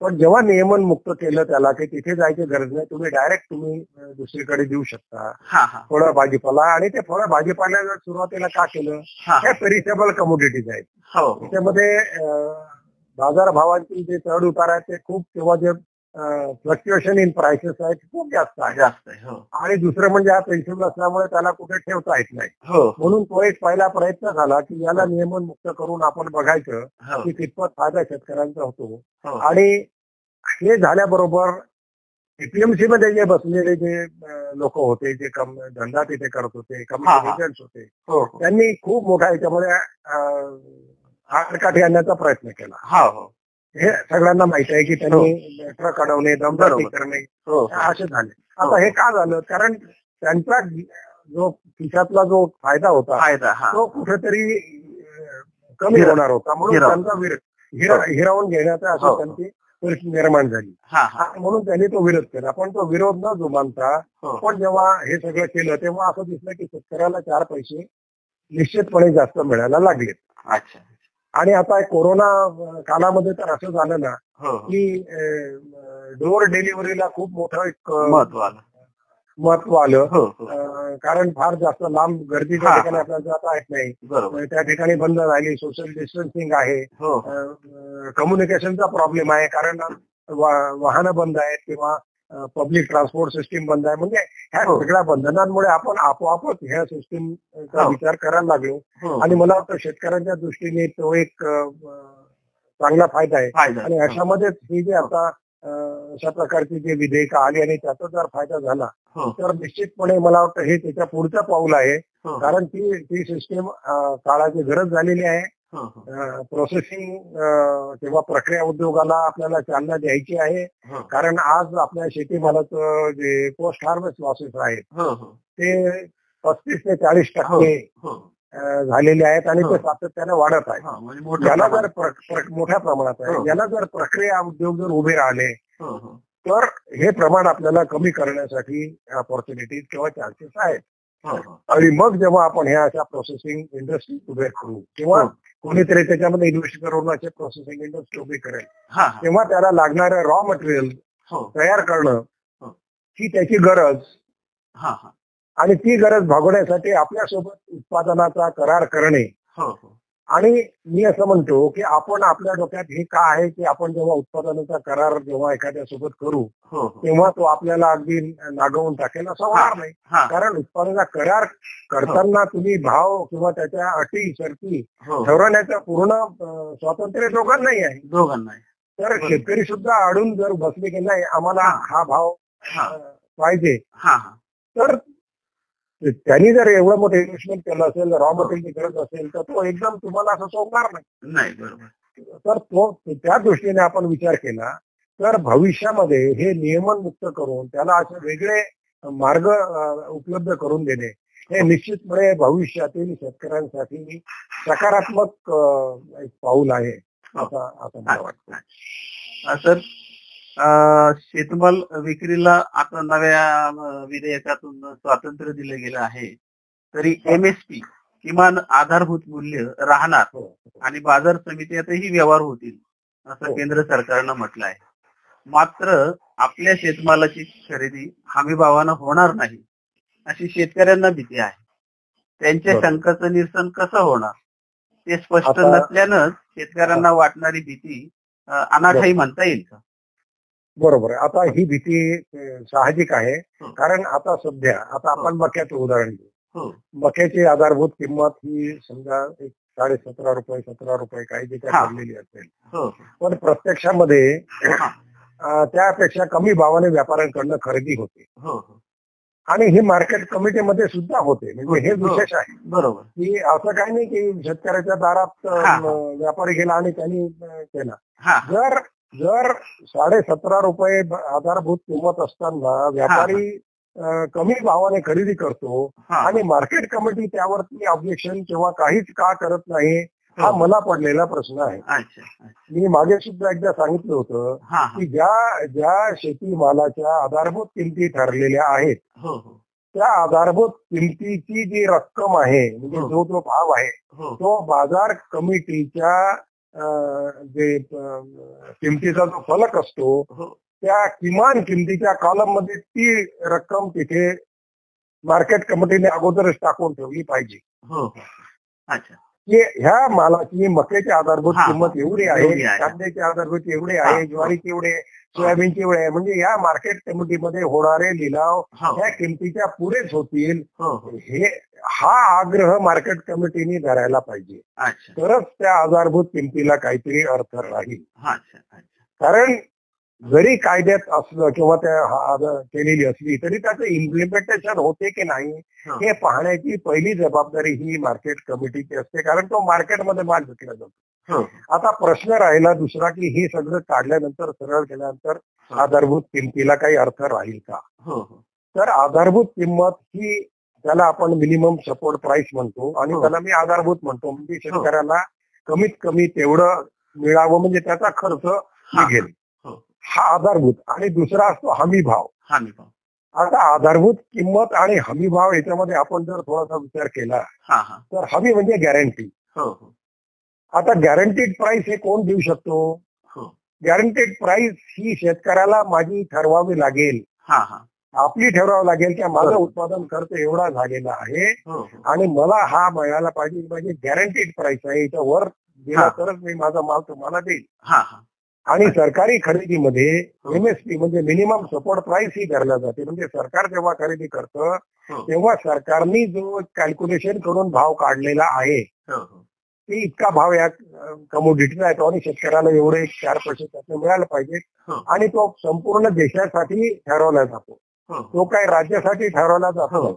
S2: पण जेव्हा नियमन मुक्त केलं त्याला की तिथे जायची गरज नाही तुम्ही डायरेक्ट तुम्ही दुसरीकडे देऊ शकता. फळं भाजीपाला आणि ते फळं भाजीपाला सुरुवातीला का केलं?
S1: हा.
S2: हे पेरिसेबल कमोडिटीज आहेत त्याच्यामध्ये बाजारभावांची जे चढ उतार आहेत ते खूप किंवा जे फ्लक्च्युएशन इन प्राइसेस आहेत खूप जास्त आहे.
S1: जास्त आहे हो.
S2: आणि दुसरं म्हणजे हा पेन्शन असल्यामुळे त्याला कुठे ठेवता येत नाही.
S1: हो. हो
S2: म्हणून तो एक पहिला प्रयत्न झाला की याला नियमन मुक्त करून आपण बघायचं
S1: हो.
S2: की कितपत फायदा शेतकऱ्यांचा होतो.
S1: हो.
S2: आणि हे झाल्याबरोबर एपीएमसी मध्ये जे बसलेले जे लोक होते जे कम धंदा तिथे करत होते
S1: हा, हा.
S2: एजंट्स होते
S1: हो हो.
S2: त्यांनी खूप मोठ्या याच्यामध्ये आडकाठी आणण्याचा प्रयत्न केला.
S1: हा हो.
S2: हे सगळ्यांना माहिती आहे की त्यांनी ट्रक अडवणे दमदाटी. करणे
S1: हो.
S2: असे झाले.
S1: हो.
S2: आता हे. का झालं? कारण त्यांचा जो खिशातला जो फायदा होता
S1: फायदा हा.
S2: तो कुठेतरी कमी होणार होता. म्हणून. त्यांचा हिरावून घेण्याचा
S1: हो.
S2: असं त्यांची परिस्थिती निर्माण झाली.
S1: हा हा.
S2: म्हणून त्यांनी तो विरोध केला. पण तो विरोध न जुमानता
S1: हो.
S2: पण जेव्हा हे सगळं केलं तेव्हा असं दिसलं की शेतकऱ्याला चार पैसे निश्चितपणे जास्त मिळायला लागले
S1: अच्छा.
S2: आणि आता कोरोना अं, कालामध्ये तर असं झालं ना
S1: हो.
S2: की डोअर डिलिव्हरीला खूप मोठं एक
S1: महत्त्व आलं.
S2: महत्त्व आलं.
S1: हो हो.
S2: कारण फार जास्त लांब गर्दीच्या ठिकाणी. आपल्याला जाता येत नाही. त्या ठिकाणी बंद राहिली सोशल डिस्टन्सिंग आहे. कम्युनिकेशनचा प्रॉब्लेम आहे कारण वाहनं बंद आहेत किंवा पब्लिक ट्रान्सपोर्ट सिस्टीम बंद आहे. म्हणजे ह्या
S1: हो.
S2: सगळ्या बंधनांमुळे आपण आपोआपच ह्या सिस्टीमचा
S1: हो.
S2: विचार करायला लागलो.
S1: हो.
S2: आणि मला वाटतं शेतकऱ्यांच्या दृष्टीने तो एक चांगला फायदा आहे. आणि अशामध्येच ही जी आता अशा प्रकारची जी विधेयकं आली आणि त्याचा जर फायदा झाला तर निश्चितपणे मला वाटतं हे त्याच्या पुढचं पाऊल आहे. कारण ती ती सिस्टीम काळाची गरज झालेली आहे. प्रोसेसिंग किंवा प्रक्रिया उद्योगाला आपल्याला चालना द्यायची आहे. कारण आज आपल्या शेतीमालाचं जे पोस्ट हार्वेस्ट लॉसेस आहेत ते पस्तीस ते चाळीस टक्के झालेले आहेत आणि. ते सातत्याने वाढत आहेत
S1: म्हणजे मोठं
S2: याला
S1: प्रमाण.
S2: जर मोठ्या प्रमाणात. आहे याला जर प्रक्रिया उद्योग जर उभे राहिले तर हे प्रमाण आपल्याला कमी करण्यासाठी ऑपॉर्च्युनिटीज किंवा चान्सेस आहेत. आणि मग जेव्हा आपण ह्या अशा प्रोसेसिंग इंडस्ट्री उभे करू किंवा. कोणीतरी त्याच्यामध्ये इन्व्हेस्ट करून असे प्रोसेसिंग इंडस्ट्री उभी करेल. तेव्हा त्याला लागणारं रॉ मटेरियल तयार करणं
S1: हो.
S2: ही त्याची गरज.
S1: हा हा.
S2: आणि ती गरज भागवण्यासाठी आपल्यासोबत उत्पादनाचा करार करणे
S1: हो हो.
S2: आणि मी असं म्हणतो की आपण आपल्या डोक्यात हे का आहे की आपण जेव्हा उत्पादनाचा करार जेव्हा एखाद्यासोबत करू
S1: हो हो.
S2: तेव्हा तो आपल्याला अगदी नागवून टाकेल असं होणार नाही. कारण उत्पादनाचा करार करताना तुम्ही भाव किंवा त्याच्या अटी शर्ती
S1: हो.
S2: ठरवण्याचं पूर्ण स्वातंत्र्य दोघांनाही आहे.
S1: दोघांना.
S2: तर. शेतकरी सुद्धा अडून जर बसले की नाही आम्हाला हा. भाव पाहिजे. तर त्यांनी जर एवढं मोठं इन्व्हेस्टमेंट केलं असेल रॉ मटेरियलची गरज असेल तर तो एकदम तुम्हाला असं सोडणार नाही.
S1: बरोबर.
S2: तर तो त्या दृष्टीने आपण विचार केला तर भविष्यामध्ये हे नियमन मुक्त करून त्याला असे वेगळे मार्ग उपलब्ध करून देणे हे निश्चितपणे भविष्यातील शेतकऱ्यांसाठी सकारात्मक एक पाऊल आहे असं असं मला वाटतं.
S1: सर शेतमाल विक्रीला आता नव्या विधेयकातून स्वातंत्र्य दिलं गेलं आहे. तरी एमएसपी किमान आधारभूत मूल्य राहणार
S2: हो.
S1: आणि बाजार समित्यातही व्यवहार होतील असं
S2: हो.
S1: केंद्र सरकारनं म्हटलं आहे मात्र आपल्या शेतमालाची खरेदी हमी भावानं होणार नाही अशी शेतकऱ्यांना भीती आहे. त्यांच्या. शंकाचं निरसन कसं होणार? ते स्पष्ट नसल्यानं शेतकऱ्यांना वाटणारी भीती अनाठाई म्हणता येईल का?
S2: बरोबर आता ही भीती साहजिक आहे. कारण आता सध्या आता आपण मक्याचं उदाहरण घेऊ. मक्याची आधारभूत किंमत ही समजा एक साडे सतरा रुपये सतरा रुपये काही जे. काय ठरलेली असेल. पण प्रत्यक्षामध्ये त्यापेक्षा कमी भावाने व्यापाऱ्यांकडनं खरेदी होते. आणि हे मार्केट कमिटीमध्ये सुद्धा होते. म्हणजे हे विशेष आहे.
S1: बरोबर.
S2: की असं काही नाही की शेतकऱ्याच्या दारात. व्यापारी गेला आणि त्यांनी केला.
S1: हा.
S2: जर जर साडे सतरा रुपये आधारभूत किंमत असताना व्यापारी कमी भावाने खरेदी करतो आणि मार्केट कमिटी त्यावरती ऑब्जेक्शन किंवा काहीच का करत नाही हा
S1: हो.
S2: मला पडलेला प्रश्न आहे. मी मागे सुद्धा एकदा सांगितलं होतं की ज्या ज्या शेतीमालाच्या आधारभूत किमती ठरलेल्या आहेत
S1: हो हो
S2: त्या आधारभूत किमतीची जी रक्कम आहे म्हणजे. जो जो भाव आहे तो बाजार कमिटीच्या जे किमतीचा जो फलक असतो
S1: हो.
S2: त्या किमान किमतीच्या कॉलममध्ये ती रक्कम तिथे मार्केट कमिटीने अगोदरच टाकून ठेवली पाहिजे.
S1: हो हो. अच्छा.
S2: की ह्या मालाची मक्याची आधारभूत किंमत एवढी आहे. कांद्याची आधारभूत एवढी. आहे ज्वारीची एवढी सोयाबीनची एवढी आहे. म्हणजे या मार्केट कमिटीमध्ये होणारे लिलाव
S1: हो.
S2: ह्या किमतीच्या पुरेच होतील.
S1: हो हो.
S2: हे हा आग्रह मार्केट कमिटीने धरायला पाहिजे. तरच त्या आधारभूत किमतीला काहीतरी अर्थ राहील. कारण जरी कायद्यात असलं किंवा त्या केलेली असली तरी त्याचं इम्प्लिमेंटेशन होते की नाही
S1: हो.
S2: पाहण्याची पहिली जबाबदारी ही मार्केट कमिटीची असते कारण तो मार्केटमध्ये माल विकला जातो. आता प्रश्न राहिला दुसरा की हे सगळं काढल्यानंतर सरळ केल्यानंतर आधारभूत किमतीला काही अर्थ राहील का? तर आधारभूत किंमत ही त्याला आपण मिनिमम सपोर्ट प्राइस म्हणतो आणि. त्याला मी आधारभूत म्हणतो. म्हणजे शेतकऱ्याला कमीत कमी तेवढं मिळावं म्हणजे त्याचा खर्च निघेल.
S1: हो.
S2: हा आधारभूत आणि दुसरा असतो हमी भाव
S1: हमी भाव
S2: आता आधारभूत किंमत आणि हमी भाव याच्यामध्ये आपण जर थोडासा विचार केला
S1: हा हा.
S2: तर हमी म्हणजे गॅरंटी
S1: हो हो.
S2: आता गॅरंटीड प्राइस हे कोण देऊ शकतो?
S1: हो.
S2: गॅरंटीड प्राइस ही शेतकऱ्याला माझी ठरवावी लागेल.
S1: हा हा.
S2: आपली ठरवावं लागेल की माझं. उत्पादन खर्च एवढा झालेला आहे
S1: हो हो.
S2: आणि मला हा मिळायला पाहिजे म्हणजे गॅरंटीड प्राइस आहे. याच्या वर दिला
S1: हा.
S2: तरच मी माझा माल तुम्हाला देईल.
S1: हा हा.
S2: आणि सरकारी खरेदीमध्ये. एमएसपी म्हणजे मिनिमम सपोर्ट प्राइस ही धरल्या जाते. म्हणजे सरकार जेव्हा खरेदी करतं
S1: हो.
S2: तेव्हा सरकारनी जो कॅल्क्युलेशन करून भाव काढलेला आहे
S1: हो हो.
S2: की इतका भाव या कमोडिटीला येतो आणि शेतकऱ्याला एवढे चार पैसे त्यातनं मिळायला पाहिजे. आणि तो संपूर्ण देशासाठी ठरवला जातो. तो काही राज्यासाठी ठरवला जातो.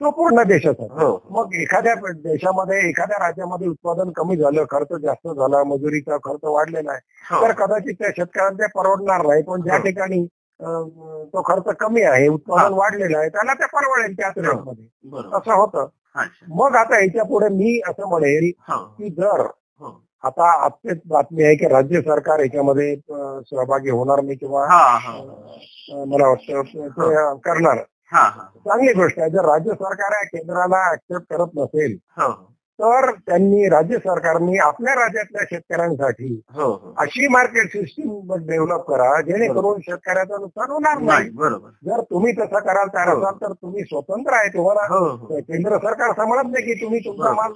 S2: तो पूर्ण देशासाठी
S1: हो.
S2: मग एखाद्या देशामध्ये एखाद्या राज्यामध्ये उत्पादन कमी झालं खर्च जास्त झाला मजुरीचा खर्च वाढलेला आहे
S1: हो.
S2: तर कदाचित त्या शेतकऱ्यांना ते परवडणार नाही. पण ज्या
S1: हो.
S2: ठिकाणी तो खर्च कमी आहे उत्पादन. वाढलेलं आहे त्याला ते परवडेल त्याच. रेटमध्ये असं होतं. मग आता याच्यापुढे मी असं म्हणेल की जर आता आजचीच बातमी आहे की राज्य सरकार याच्यामध्ये सहभागी होणार नाही किंवा मला वाटतं करणार. चांगली गोष्ट आहे. जर राज्य सरकार या केंद्राला ऍक्सेप्ट करत नसेल
S1: हो.
S2: तर त्यांनी राज्य सरकारने आपल्या राज्यातल्या शेतकऱ्यांसाठी
S1: हो हो.
S2: अशी मार्केट सिस्टीम डेव्हलप करा जेणेकरून शेतकऱ्याचं नुकसान होणार
S1: नाही.
S2: जर तुम्ही तसं कराल तयार. असाल तर तुम्ही स्वतंत्र आहे. तुम्हाला केंद्र सरकार समजत नाही की तुम्ही तुमचा. माल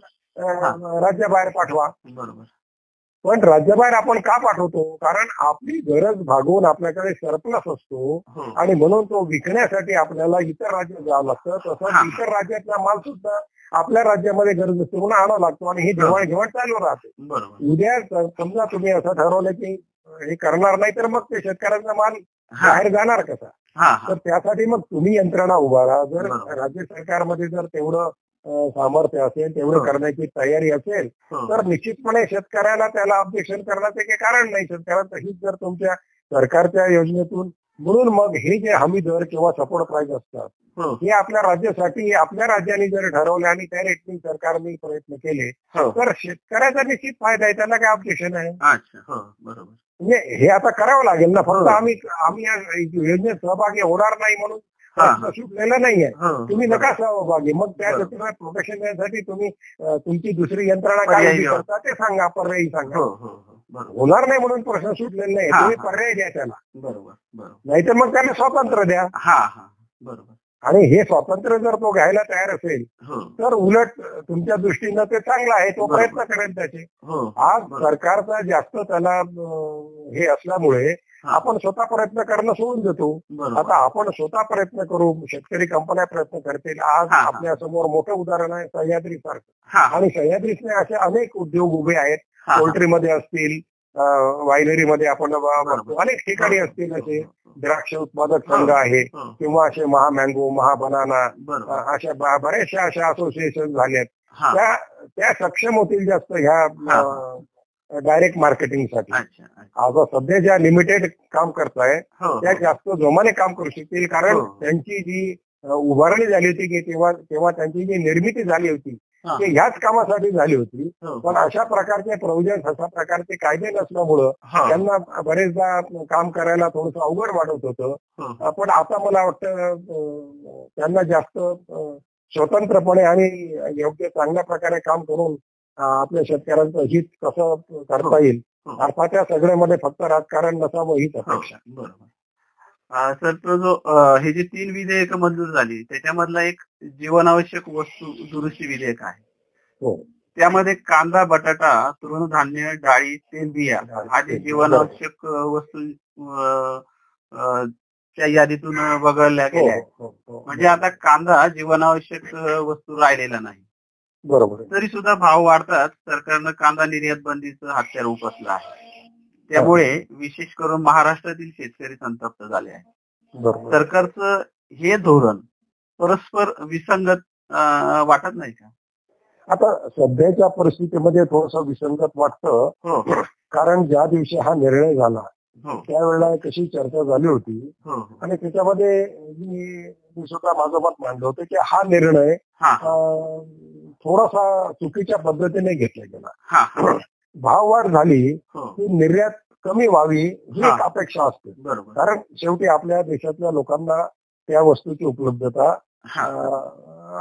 S2: राज्याबाहेर पाठवा.
S1: बरोबर.
S2: पण राज्याबाहेर आपण का पाठवतो? कारण आपली गरज भागवून आपल्याकडे सरप्लस असतो आणि म्हणून तो विकण्यासाठी आपल्याला इतर राज्यात जावं लागतं. तसंच इतर राज्यातला माल सुद्धा आपल्या राज्यामध्ये गरज असते म्हणून आणावं लागतो आणि ही देवाणघेवाण चालू राहते. उद्या समजा तुम्ही असं ठरवलं की हे करणार नाही तर मग ते शेतकऱ्यांचा माल बाहेर जाणार कसा? तर त्यासाठी मग तुम्ही यंत्रणा उभारा. जर. राज्य सरकारमध्ये जर तेवढं सामर्थ्य असेल तेवढं. करण्याची तयारी असेल तर निश्चितपणे शेतकऱ्याला त्याला ऑब्जेक्शन करण्याचं काही कारण नाही. शेतकऱ्याचं हित जर तुमच्या सरकारच्या योजनेतून म्हणून मग हे जे हमी दर किंवा सपोर्ट प्राईस असतात
S1: हो.
S2: आपल्या राज्यासाठी आपल्या राज्याने जर ठरवले आणि त्या रेटने सरकारने प्रयत्न केले तर शेतकऱ्याचा निश्चित फायदा आहे. त्याला काय ऑब्जेक्शन आहे? म्हणजे हे आता करावं लागेल ना. फक्त. आम्ही आम्ही या योजनेत सहभागी होणार नाही म्हणून सुटलेला नाहीये. तुम्ही नका सहभागी मग त्या. गोष्टीला प्रोटेक्शन देण्यासाठी तुम्ही तुमची दुसरी यंत्रणा काय करता ते सांगा पर्यायी सांगा.
S1: हो हो हो.
S2: होणार नाही म्हणून प्रश्न सुटलेला नाही. तुम्ही. पर्याय द्या त्याला.
S1: बरोबर
S2: नाहीतर मग त्याला स्वातंत्र्य द्या.
S1: हा हा. बरोबर.
S2: आणि हे स्वातंत्र्य जर तो घ्यायला तयार असेल तर उलट तुमच्या दृष्टीनं ते चांगलं आहे. तो. प्रयत्न करेल त्याचे.
S1: हो.
S2: आज. सरकारचा जास्त त्याला हे असल्यामुळे. आपण स्वतः प्रयत्न करणं सोडून देतो. आता आपण स्वतः प्रयत्न करू शेतकरी कंपन्या प्रयत्न करतील. आज. आपल्यासमोर मोठं उदाहरण आहे सह्याद्री सारखं. आणि सह्याद्रीतले असे अनेक उद्योग उभे आहेत. पोल्ट्रीमध्ये असतील वायलरीमध्ये आपण अनेक ठिकाणी असतील असे द्राक्ष उत्पादक संघ आहे किंवा असे महा मँगो महा बनाना अशा बऱ्याचशा अशा असोसिएशन झाल्यात त्या त्या सक्षम होतील जास्त ह्या डायरेक्ट मार्केटिंगसाठी. आता सध्या ज्या लिमिटेड काम करताय
S1: हो
S2: त्या जास्त जोमाने काम करू शकतील कारण
S1: हो.
S2: त्यांची जी उभारणी झाली होती की तेव्हा तेव्हा त्यांची जी निर्मिती झाली होती
S1: हा.
S2: ती ह्याच कामासाठी झाली होती
S1: हो,
S2: पण अशा प्रकारचे प्रोव्हिजन अशा प्रकारचे कायदे नसल्यामुळं
S1: हो,
S2: त्यांना बरेचदा काम करायला थोडंसं अवघड वाटत होतं
S1: हो.
S2: पण आता मला वाटतं त्यांना जास्त स्वतंत्रपणे आणि योग्य चांगल्या प्रकारे काम करून आपल्या शेतकऱ्यांचं हित कसं करता येईल. अर्थात या सगळ्यामध्ये फक्त राजकारण नसावं हीच
S1: हो,
S2: अपेक्षा.
S1: बरोबर. सर तो जो हे जे तीन विधेयक मंजूर झाली त्याच्यामधला एक जीवनावश्यक वस्तू दुरुस्ती विधेयक आहे.
S2: हो.
S1: त्यामध्ये कांदा बटाटा तृणधान्य डाळी तेलबिया आदी जीवनावश्यक वस्तू च्या यादीतून वगळल्या
S2: हो,
S1: गेल्या
S2: हो.
S1: म्हणजे आता कांदा जीवनावश्यक वस्तू राहिलेला नाही.
S2: बरोबर.
S1: तरी सुद्धा भाव वाढतात. सरकारनं कांदा निर्यात बंदीचं हत्यार उपसलं आहे. त्यामुळे विशेष करून महाराष्ट्रातील शेतकरी संतप्त झाले
S2: आहे.
S1: सरकारचं हे धोरण परस्पर विसंगत वाटत नाही का?
S2: आता सध्याच्या परिस्थितीमध्ये थोडस विसंगत वाटतं.
S1: हो
S2: कारण ज्या दिवशी हा निर्णय झाला
S1: हो.
S2: त्यावेळेला कशी चर्चा झाली होती.
S1: हो
S2: आणि त्याच्यामध्ये मी सुद्धा माझं मत मांडलं होतं की हा निर्णय
S1: हा.
S2: थोडासा चुकीच्या पद्धतीने घेतला गेला. भाववाढ झाली
S1: हो.
S2: की निर्यात कमी व्हावी ही एक. अपेक्षा असते.
S1: बरोबर.
S2: कारण शेवटी आपल्या देशातल्या लोकांना त्या वस्तूची उपलब्धता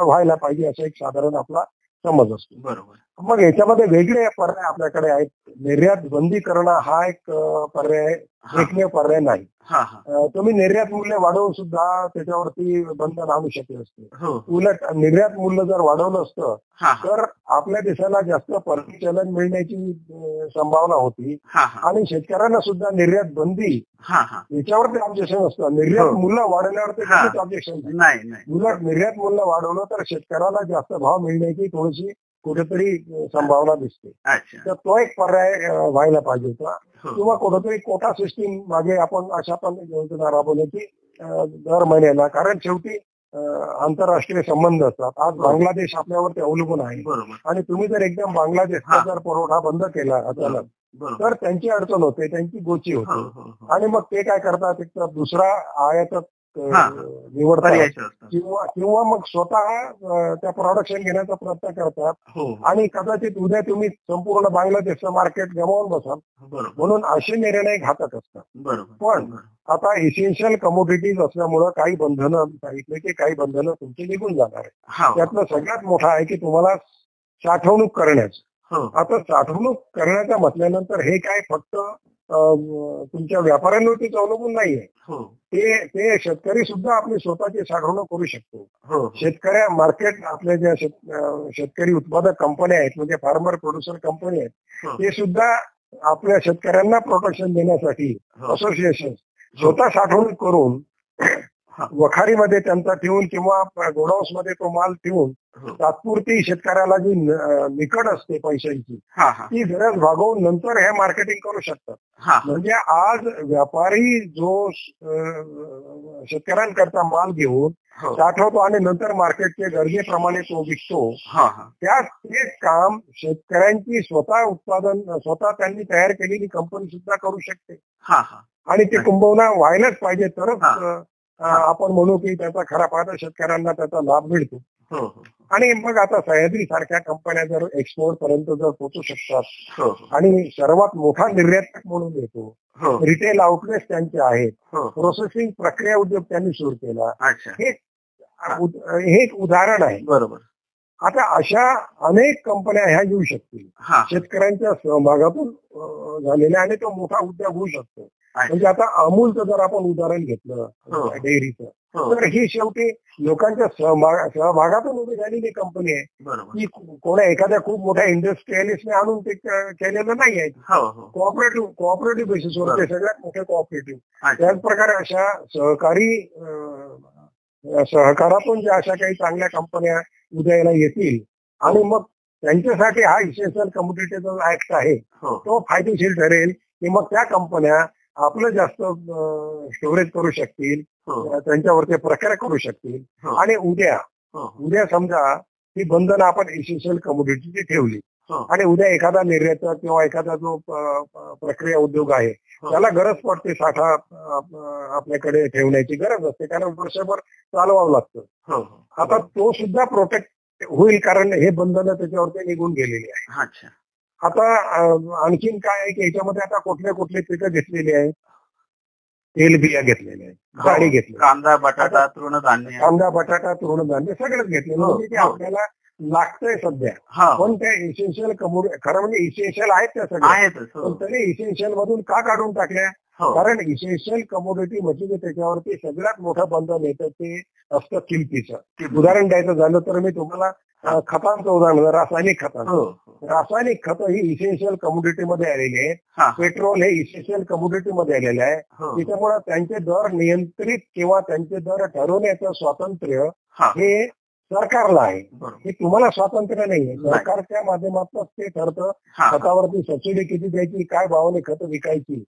S2: व्हायला पाहिजे असा एक साधारण आपला समज असतो.
S1: बरोबर.
S2: मग याच्यामध्ये वेगळे पर्याय आपल्याकडे आहेत. निर्यात बंदी करणं हा एक पर्याय एकमेव पर्याय नाही. तुम्ही निर्यात मूल्य वाढवून सुद्धा त्याच्यावरती बंधन आणू शकले असते.
S1: हो.
S2: उलट निर्यात मूल्य जर वाढवलं असतं तर आपल्या देशाला जास्त परकी चलन मिळण्याची संभावना होती. आणि शेतकऱ्यांना सुद्धा निर्यात बंदी याच्यावरती ऑब्जेक्शन असतं. निर्यात
S1: हो.
S2: मूल्य वाढवल्यावरती. कधीच ऑब्जेक्शन नाही. उलट निर्यात मूल्य वाढवलं तर शेतकऱ्याला जास्त भाव मिळण्याची थोडीशी कुठेतरी संभावना दिसते. तर तो एक पर्याय व्हायला पाहिजे होता.
S1: हो.
S2: किंवा कुठेतरी कोटा सिस्टीम मागे आपण अशा पण योजना राबवल्या की दर महिन्याला कारण शेवटी आंतरराष्ट्रीय संबंध असतात. आज. बांगलादेश आपल्यावरती अवलंबून आहे. आणि तुम्ही जर एकदम बांगलादेशचा. जर पुरवठा बंद केला अचानक तर त्यांची अडचण होते त्यांची गोची होते.
S1: हो हो
S2: आणि मग ते काय करतात? एक तर दुसरा आयात. निवडतात.
S1: शोधतात
S2: किंवा किंवा मग स्वतः त्या प्रोडक्शन घेण्याचा प्रयत्न करतात.
S1: हो हो.
S2: आणि कदाचित उद्या तुम्ही संपूर्ण बांगलादेशचं मार्केट गमावून बसाल. म्हणून असे निर्णय घातक असतात.
S1: बरोबर
S2: पण-. आता इसेन्शियल कमोडिटीज असल्यामुळं काही बंधनं सांगितले की काही बंधनं तुमची निघून जाणार आहे
S1: हा.
S2: त्यातलं सगळ्यात मोठं आहे की तुम्हाला साठवणूक करण्याचं. आता साठवणूक करण्याचं म्हटल्यानंतर हे काय फक्त तुमच्या व्यापाऱ्यांवरतीच अवलंबून नाहीये.
S1: हो.
S2: ते ते शेतकरी सुद्धा आपली स्वतःची साठवणूक करू शकतो.
S1: हो
S2: शेतकऱ्या मार्केट आपल्या ज्या शेतकरी उत्पादक कंपन्या आहेत म्हणजे फार्मर प्रोड्युसर कंपनी आहेत
S1: हो.
S2: ते सुद्धा आपल्या शेतकऱ्यांना प्रोटेक्शन देण्यासाठी
S1: हो.
S2: असोसिएशन स्वतः साठवणूक करून
S1: हा.
S2: वखारीमध्ये त्यांचा ठेवून किंवा गोडाऊसमध्ये तो माल ठेवून
S1: हो.
S2: तात्पुरती शेतकऱ्याला जी न- अं, निकड असते पैशांची ती गरज भागवून नंतर हे मार्केटिंग करू शकतात. म्हणजे आज व्यापारी जो शेतकऱ्यांकरता माल घेऊन
S1: हो.
S2: साठवतो आणि नंतर मार्केटच्या गरजेप्रमाणे तो विकतो त्या तेच काम शेतकऱ्यांची स्वतः उत्पादन स्वतः त्यांनी तयार केलेली कंपनी सुद्धा करू शकते. आणि ते कुंभवना व्हायलाच पाहिजे तरच आपण म्हणू की त्याचा खरा फायदा शेतकऱ्यांना त्याचा लाभ मिळतो.
S1: हो हो.
S2: आणि मग आता सह्याद्री सारख्या कंपन्या जर एक्सपोर्ट पर्यंत जर पोहोचू शकतात
S1: हो
S2: आणि सर्वात मोठा निर्यातक म्हणून येतो रिटेल आउटलेट त्यांचे आहेत प्रोसेसिंग प्रक्रिया उद्योग त्यांनी सुरू केला. हे एक उदाहरण आहे.
S1: बरोबर.
S2: आता अशा अनेक कंपन्या ह्या येऊ शकतील. शेतकऱ्यांच्या सहभागातून झालेल्या आणि तो मोठा उद्योग होऊ शकतो. म्हणजे आता अमूलचं जर आपण उदाहरण. घेतलं डेअरीचं
S1: हो.
S2: तर ही शेवटी लोकांच्या सहभाग सहभागातून उभी झालेली कंपनी आहे. की कोणा एखाद्या खूप मोठ्या इंडस्ट्रियलिस्टने आणून ते केलेलं नाही आहे. कोऑपरेटिव्ह कोऑपरेटिव्ह बेसिसवर ते. सगळ्यात मोठे कोऑपरेटिव्ह त्याच प्रकारे अशा सहकारी सहकारातून ज्या अशा काही चांगल्या कंपन्या उदयाला येतील आणि मग त्यांच्यासाठी हा इसेन्शियल कम्युनिटीचा ऍक्ट आहे
S1: हो.
S2: तो फायदेशीर ठरेल की मग त्या कंपन्या आपलं जास्त स्टोरेज करू शकतील त्यांच्यावरती प्रक्रिया करू शकतील. आणि उद्या उद्या समजा ही बंधनं आपण इसेन्शियल कम्युनिटीची ठेवली. आणि उद्या एखादा निर्यातक किंवा एखादा जो प्रक्रिया उद्योग आहे. त्याला गरज पडते साठा आपल्याकडे ठेवण्याची गरज असते. कारण वर्षभर चालवावं लागतं. आता तो सुद्धा प्रोटेक्ट होईल कारण हे बंधनं त्याच्यावरती निघून गेलेली आहे
S1: अच्छा.
S2: आता आणखीन काय आहे की याच्यामध्ये आता कुठले कुठले पिकं घेतलेली आहेत? तेलबिया घेतलेल्या आहेत डाळी घेतली
S1: कांदा बटाटा तृणधान्य.
S2: कांदा बटाटा तृणधान्य सगळंच घेतलेलं
S1: हो,
S2: म्हणजे ते
S1: हो.
S2: आपल्याला लागतंय सध्या.
S1: हा.
S2: पण त्या इसेन्शियल कमोड खरं म्हणजे इसेन्शियल आहेत त्या सगळ्या. पण
S1: हो.
S2: तरी इसेन्शियल मधून का काढून टाकल्या?
S1: हो.
S2: कारण इसेन्शियल कमोडिटी म्हणजे त्याच्यावरती सगळ्यात मोठं बंधन येतं ते असतं किमतीचं.
S1: किंमत.
S2: उदाहरण द्यायचं झालं तर मी तुम्हाला खतांचं उदाहरण रासायनिक खतांचं
S1: हो हो.
S2: रासायनिक खतं ही इसेन्शियल कमोडिटी मध्ये आलेली आहेत. पेट्रोल हे इसेन्शियल कमोडिटी मध्ये आलेले आहे.
S1: हो.
S2: त्याच्यामुळे त्यांचे दर नियंत्रित किंवा त्यांचे दर ठरवण्याचं स्वातंत्र्य
S1: हा.
S2: सरकारला आहे. हे तुम्हाला स्वातंत्र्य नाहीये.
S1: नाही.
S2: सरकारच्या माध्यमातून ते ठरतं. खतावरती सबसिडी किती द्यायची काय भावाने खतं विकायची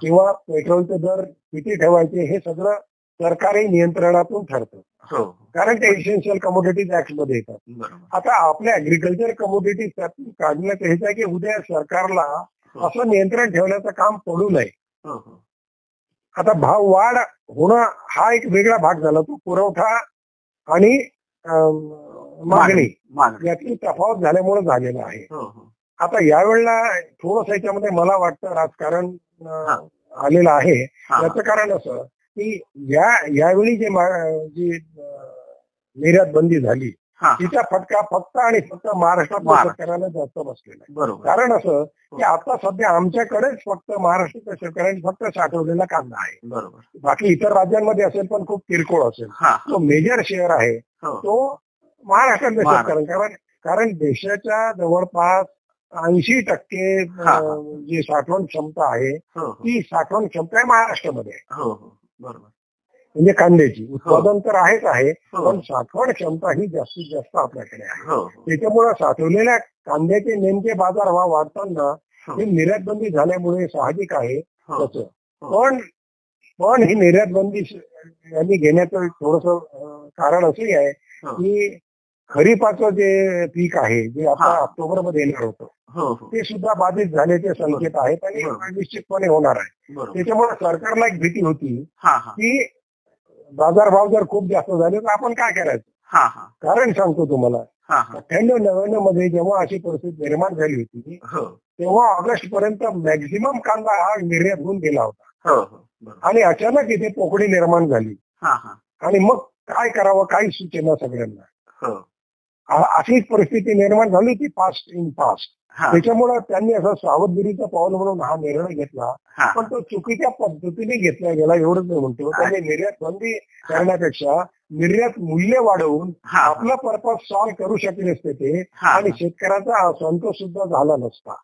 S2: किंवा पेट्रोलचे दर किती ठेवायचे हे सगळं सरकारी नियंत्रणातून ठरतं.
S1: हो.
S2: कारण ते इसेन्शियल कमोडिटीज ऍक्टमध्ये येतात. आता आपल्या अग्रिकल्चर कमोडिटीज त्यातून काढण्याचं हेच आहे की उद्या सरकारला
S1: हो.
S2: असं नियंत्रण ठेवण्याचं काम पडू नये.
S1: हो
S2: आता भाव वाढ होणं हा एक वेगळा भाग झाला. तो पुरवठा आणि मागणी. यातली तफावत झाल्यामुळे झालेला आहे. आता यावेळेला थोडस याच्यामध्ये मला वाटतं राजकारण आलेलं आहे. याचं कारण असं की या यावेळी जे जी निर्यात बंदी झाली
S1: हा.
S2: तिचा फटका फक्त आणि फक्त महाराष्ट्रातल्या
S1: महाराष्ट्र.
S2: शेतकऱ्यांना जास्त बसलेला आहे. कारण असं की आता सध्या आमच्याकडेच फक्त महाराष्ट्राच्या शेतकऱ्यांनी फक्त साठवलेला कांदा आहे.
S1: बरोबर.
S2: बाकी इतर राज्यांमध्ये असेल पण खूप किरकोळ असेल.
S1: हा.
S2: जो मेजर शेअर आहे.
S1: हो.
S2: तो महाराष्ट्रातल्या
S1: महाराष्ट्र.
S2: शेतकऱ्यांना कारण कारण देशाच्या जवळपास ऐंशी टक्के
S1: हा.
S2: जी साठवण क्षमता आहे
S1: हो हो.
S2: ती साठवण क्षमता आहे महाराष्ट्रामध्ये. आहे.
S1: हो हो. बरोबर.
S2: म्हणजे कांद्याची. उत्पादन तर आहेच आहे
S1: हो.
S2: पण साठवण क्षमता ही जास्तीत जास्त आपल्याकडे आहे.
S1: हो हो.
S2: त्याच्यामुळे साठवलेल्या कांद्याचे नेमके बाजारभाव वाढताना
S1: हो.
S2: ही निर्यात बंदी झाल्यामुळे साहजिक आहे
S1: हो.
S2: त्याचं पण पण ही निर्यात बंदी यांनी घेण्याचं थोडस कारण असंही आहे
S1: हो.
S2: की खरीपाचं जे पीक आहे जे आता. ऑक्टोबरमध्ये येणार होतं
S1: हो हो.
S2: ते सुद्धा बाधित झाल्याचे संकेत आहेत आणि. निश्चितपणे होणार आहे. त्याच्यामुळे सरकारला एक भीती होती की बाजारभाव जर खूप जास्त झाले तर आपण काय करायचं? कारण सांगतो तुम्हाला अठ्ठ्याण्णव नव्याण्णवमध्ये जेव्हा अशी परिस्थिती निर्माण झाली होती
S1: हो.
S2: तेव्हा ऑगस्ट पर्यंत मॅक्झिमम कांदा हा निर्यात होऊन गेला होता. आणि अचानक इथे पोकळी निर्माण झाली. आणि मग काय करावं काही सूचना सगळ्यांना. अशीच परिस्थिती निर्माण झाली होती पास्ट इन पास्ट
S1: हा.
S2: त्याच्यामुळे त्यांनी असं सावधगिरीचं पाऊल म्हणून हा निर्णय घेतला. पण तो चुकीच्या पद्धतीने घेतला गेला एवढंच मी म्हणतो. त्यांनी निर्यात बंदी करण्यापेक्षा निर्यात मूल्य वाढवून आपला पर्पज सॉल्व्ह करू शकले असते ते. आणि शेतकऱ्याचा संतोष सुद्धा झाला नसता.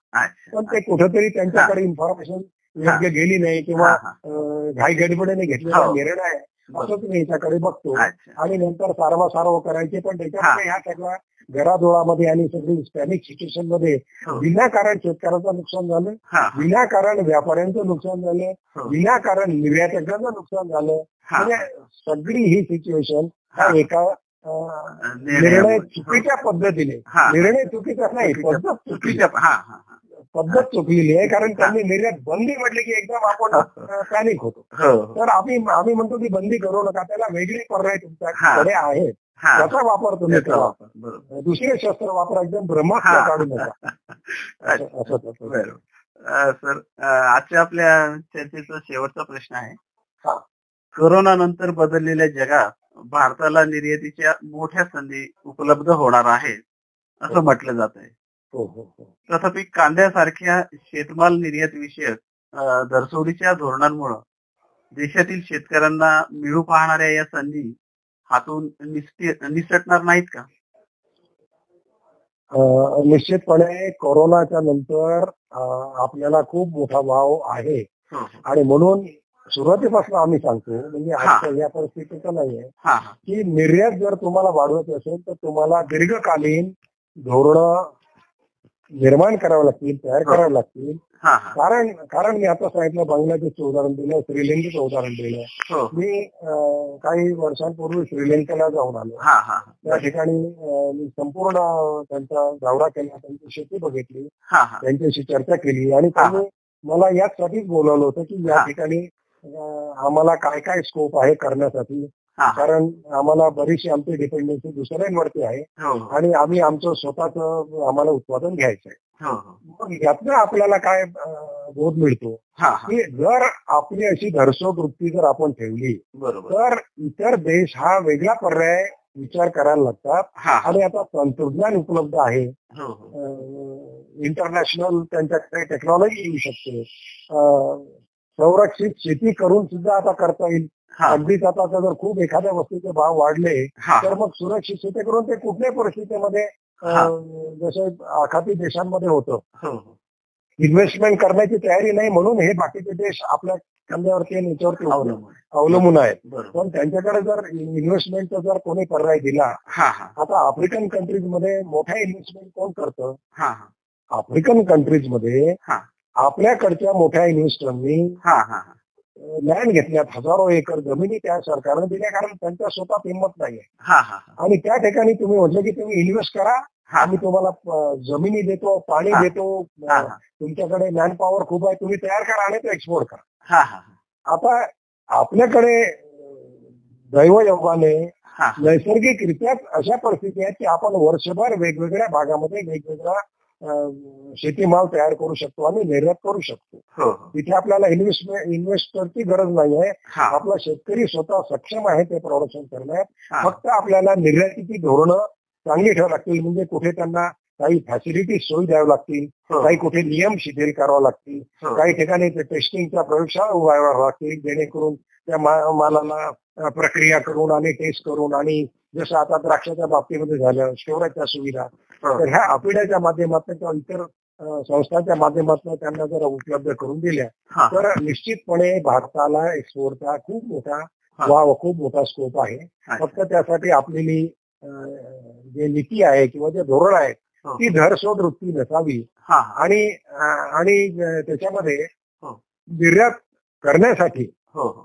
S2: पण ते कुठेतरी त्यांच्याकडे इन्फॉर्मेशन योग्य गेली नाही किंवा घाई गडबडीने घेतलेला
S1: हो.
S2: निर्णय असंच मी याच्याकडे बघतो. आणि नंतर सारवा करायचे पण त्याच्यामध्ये ह्या सगळ्या घराजोळामध्ये आणि सगळी स्पॅनिक सिच्युएशनमध्ये
S1: हो.
S2: विनाकारण शेतकऱ्याचं नुकसान झालं. विनाकारण व्यापाऱ्यांचं नुकसान झालं.
S1: हो.
S2: विनाकारण निर्यातकांचं नुकसान झालं. म्हणजे सगळी ही सिच्युएशन एका निर्णय चुकीच्या पद्धतीने. निर्णय चुकीचा नाही पद्धत चुकीची.
S1: चुकीच्या.
S2: पद्धत चुकलेली आहे कारण त्यांनी निर्यात बंदी म्हटली की एकदम आपण पॅनिक होतो.
S1: हो हो.
S2: तर आम्ही आम्ही म्हणतो की बंदी करू नका त्याला वेगळे पर्याय तुमच्याकडे आहेत.
S1: हा.
S2: त्याचा वापर तुम्ही करा. दुसरे शस्त्र वापरा एकदम ब्रह्मास्त्र
S1: हा.
S2: काढू नका.
S1: सर आजच्या आपल्या चर्चेचा शेवटचा प्रश्न आहे.
S2: हा.
S1: कोरोना नंतर बदललेल्या जगात भारताला निर्यातीच्या मोठ्या संधी उपलब्ध होणार आहेत असं म्हटलं जात आहे
S2: हो. हो हो
S1: तथापि कांद्यासारख्या शेतमाल निर्यात विषयक अं, धरसोडीच्या धोरणांमुळे देशातील शेतकऱ्यांना मिळू पाहणाऱ्या या संधी हातून निसटी- निसटणार नाहीत का?
S2: निश्चितपणे कोरोनाच्या नंतर आपल्याला खूप मोठा भाव आहे.
S1: हो हो.
S2: आणि म्हणून सुरुवातीपासून आम्ही सांगतो म्हणजे
S1: हा.
S2: आजच्या या परिस्थितीचं नाहीये
S1: हा हा.
S2: की निर्यात जर तुम्हाला वाढवायची असेल तर तुम्हाला दीर्घकालीन धोरणं निर्माण करावं लागतील तयार. करावं लागतील. कारण कारण मी आता सांगितलं बांगलादेशचं उदाहरण दिलं श्रीलंकेचं उदाहरण दिलं.
S1: हो.
S2: मी काही वर्षांपूर्वी श्रीलंकेला जाऊन आलो.
S1: हा हा.
S2: त्या ठिकाणी मी संपूर्ण त्यांचा दौरा केला त्यांची शेती बघितली
S1: हा हा.
S2: त्यांच्याशी चर्चा केली आणि त्यांनी मला याचसाठीच बोलावलं होतं की या. ठिकाणी आम्हाला काय काय स्कोप आहे करण्यासाठी. कारण आम्हाला बरीचशी आमची डिपेंडन्सी दुसऱ्यांवरती आहे.
S1: हो हो.
S2: आणि आम्ही आमचं स्वतःच आम्हाला उत्पादन घ्यायचं आहे
S1: हो.
S2: मग यातनं आपल्याला काय बोध मिळतो? की जर आपली अशी धरसोड वृत्ती जर आपण ठेवली तर इतर देश हा वेगळा पर्याय विचार करायला लागतात. आणि आता तंत्रज्ञान उपलब्ध आहे. इंटरनॅशनल त्यांच्याकडे टेक्नॉलॉजी येऊ शकते. संरक्षित शेती करून सुद्धा आता करता येईल.
S1: हा.
S2: अगदीच आता जर खूप एखाद्या वस्तूचे भाव वाढले
S1: हा.
S2: तर मग सुरक्षित करून ते कुठल्याही परिस्थितीमध्ये
S1: हा.
S2: जसं आखाती देशांमध्ये होतं.
S1: हो हो.
S2: इन्व्हेस्टमेंट करण्याची तयारी नाही म्हणून हे बाकीचे देश आपल्या खांद्यावरती आणि याच्यावरती
S1: अवलंबून
S2: आहेत. पण त्यांच्याकडे जर इन्व्हेस्टमेंटचा जर कोणी पर्याय दिला
S1: हा हा.
S2: आता आफ्रिकन कंट्रीजमध्ये मोठ्या इन्व्हेस्टमेंट कोण करतं?
S1: हा हा.
S2: आफ्रिकन कंट्रीजमध्ये
S1: हा.
S2: आपल्याकडच्या मोठ्या इन्व्हेस्टरनी
S1: हा हा हा.
S2: लँड घेतल्यात हजारो एकर जमिनी त्या सरकारनं दिल्या कारण त्यांच्या स्वतः किंमत नाहीये.
S1: हा हा
S2: आणि त्या ठिकाणी तुम्ही म्हटलं की तुम्ही इन्व्हेस्ट करा आम्ही तुम्हाला जमिनी देतो पाणी. देतो तुमच्याकडे मॅन पॉवर खूप आहे तुम्ही तयार करा आणि तो एक्सपोर्ट करा.
S1: हा हा
S2: आता आपल्याकडे दैवयोगाने
S1: हा
S2: नैसर्गिकरित्या अशा परिस्थिती आहेत की आपण वर्षभर वेगवेगळ्या भागामध्ये वेगवेगळा अं, शेतीमाल तयार करू शकतो आणि निर्यात करू शकतो.
S1: हो हो.
S2: तिथे आपल्याला इन्व्हेस्टमेंट इन्व्हेस्टरची गरज नाही आहे.
S1: हा.
S2: आपला शेतकरी स्वतः सक्षम आहे ते प्रोडक्शन करण्यात.
S1: हा.
S2: फक्त आपल्याला निर्यातीची धोरणं चांगली ठेवावी लागतील म्हणजे कुठे त्यांना काही फॅसिलिटी सोयी द्याव्या लागतील
S1: हो.
S2: काही कुठे नियम शिथिल करावे लागतील
S1: हो.
S2: काही ठिकाणी ते टेस्टिंगच्या प्रयोगशाळा उभाराव्या लागतील जेणेकरून त्या मालाला प्रक्रिया करून आणि टेस्ट करून आणि जसं आता द्राक्षाच्या बाबतीमध्ये झालं स्टोरेजच्या सुविधा तर ह्या अपिडाच्या माध्यमातून किंवा इतर संस्थांच्या माध्यमातून त्यांना जर उपलब्ध करून दिल्या तर निश्चितपणे भारताला एक्सपोर्टचा खूप मोठा. वाव खूप मोठा स्कोप आहे. फक्त त्यासाठी आपलेली जे नीती आहे किंवा जे धोरण आहे. ती धरसोड वृत्ती नसावी आणि आणि त्याच्यामध्ये. निर्यात करण्यासाठी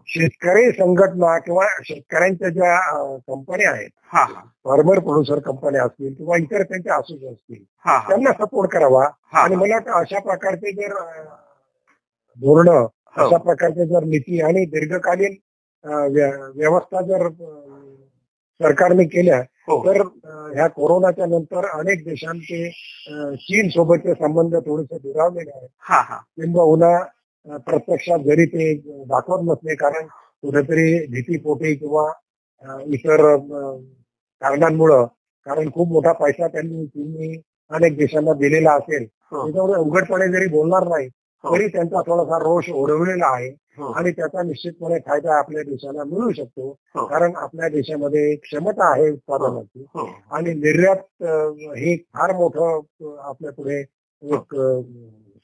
S2: शेतकरी संघटना किंवा शेतकऱ्यांच्या ज्या कंपन्या आहेत
S1: हा हा.
S2: फार्मर प्रोड्युसर कंपन्या असतील किंवा इतर त्यांच्या असोसिएशन असतील
S1: हा हा.
S2: त्यांना सपोर्ट करावा.
S1: हा
S2: आणि मला वाटतं अशा प्रकारचे जर धोरण
S1: हो.
S2: अशा प्रकारचे जर नीती आणि दीर्घकालीन व्यवस्था जर सरकारने केल्या
S1: हो.
S2: तर ह्या कोरोनाच्या नंतर अनेक देशांचे चीन सोबतचे संबंध थोडेसे दुरावलेले आहेत.
S1: हा हा.
S2: किंबहुना प्रत्यक्षात जरी ते दाखवत नसले कारण कुठेतरी भीतीपोटी किंवा इतर कारणांमुळं कारण खूप मोठा पैसा त्यांनी चीननी अनेक देशांना दिलेला असेल.
S1: हो.
S2: त्याच्यामुळे उघडपणे जरी बोलणार नाही
S1: हो.
S2: तरी त्यांचा थोडासा रोष ओढवलेला आहे.
S1: हो.
S2: आणि त्याचा निश्चितपणे फायदा आपल्या देशाला मिळू शकतो. कारण आपल्या देशामध्ये क्षमता आहे उत्पादनाची. आणि निर्यात हे फार मोठं आपल्या पुढे एक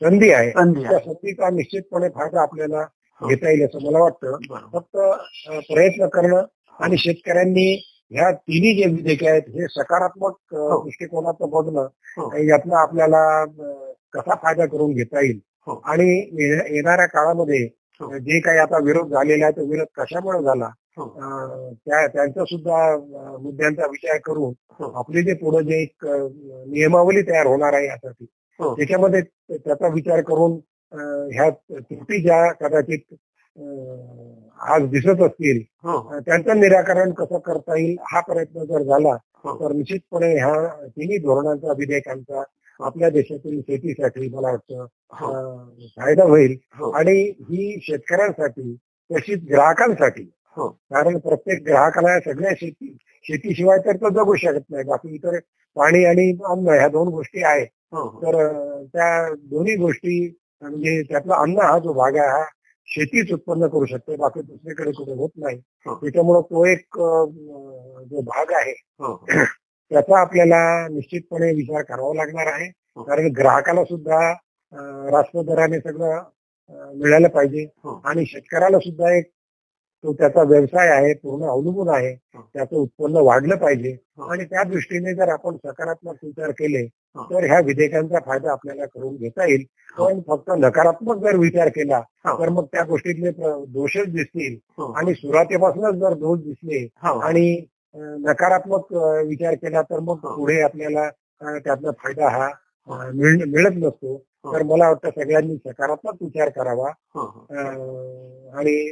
S2: संधी आहे त्या संधीचा निश्चितपणे फायदा आपल्याला
S1: हो.
S2: घेता येईल असं मला वाटतं फक्त प्रयत्न करणं आणि शेतकऱ्यांनी ह्या तिन्ही जे विधेयक आहेत हे सकारात्मक
S1: हो.
S2: दृष्टिकोनातून बघणं
S1: हो.
S2: यातनं आपल्याला कसा फायदा करून घेता येईल. आणि येणाऱ्या काळामध्ये. जे काही आता विरोध झालेला आहे तो विरोध कशामुळे झाला त्यांचा सुद्धा मुद्द्यांचा विचार करून आपली जे पुढे जे एक नियमावली तयार होणार आहे यासाठी त्याच्यामध्ये त्याचा विचार करून ह्या त्रुटी ज्या कदाचित आज दिसत असतील
S1: हो.
S2: त्यांचं निराकरण कसं करता येईल हा प्रयत्न जर झाला
S1: हो.
S2: तर निश्चितपणे ह्या तिन्ही धोरणांचा विधेयकांचा आपल्या देशातील शेतीसाठी मला वाटतं
S1: हो.
S2: फायदा होईल.
S1: हो.
S2: आणि ही शेतकऱ्यांसाठी तशीच ग्राहकांसाठी
S1: हो
S2: कारण प्रत्येक ग्राहकाला सगळ्या शेती शेतीशिवाय तर तो जगू शकत नाही. बाकी इतर पाणी आणि अन्न ह्या दोन गोष्टी आहेत.
S1: हो हो.
S2: तर त्या दोन्ही गोष्टी म्हणजे त्यातला अन्न हा जो भाग आहे हा शेतीच उत्पन्न करू शकते. बाकी दुसरीकडे कुठे होत नाही.
S1: हो.
S2: त्याच्यामुळं तो एक जो भाग आहे
S1: हो
S2: त्याचा आपल्याला निश्चितपणे विचार करावा लागणार आहे.
S1: हो.
S2: कारण ग्राहकाला सुद्धा रास्त दराने सगळं मिळालं पाहिजे.
S1: हो.
S2: आणि शेतकऱ्याला सुद्धा एक तो त्याचा व्यवसाय आहे पूर्ण अवलंबून आहे. त्याचं उत्पन्न वाढलं पाहिजे. आणि त्या दृष्टीने जर आपण सकारात्मक विचार केले. तर ह्या विधेयकांचा फायदा आपल्याला करून घेता येईल. पण फक्त नकारात्मक जर विचार केला. तर मग त्या गोष्टीतले दोषच दिसतील आणि सुरुवातीपासूनच जर दोष दिसले आणि नकारात्मक विचार केला तर मग. पुढे आपल्याला त्यातला फायदा हा मिळत नसतो. तर मला वाटतं सगळ्यांनी सकारात्मक विचार करावा आणि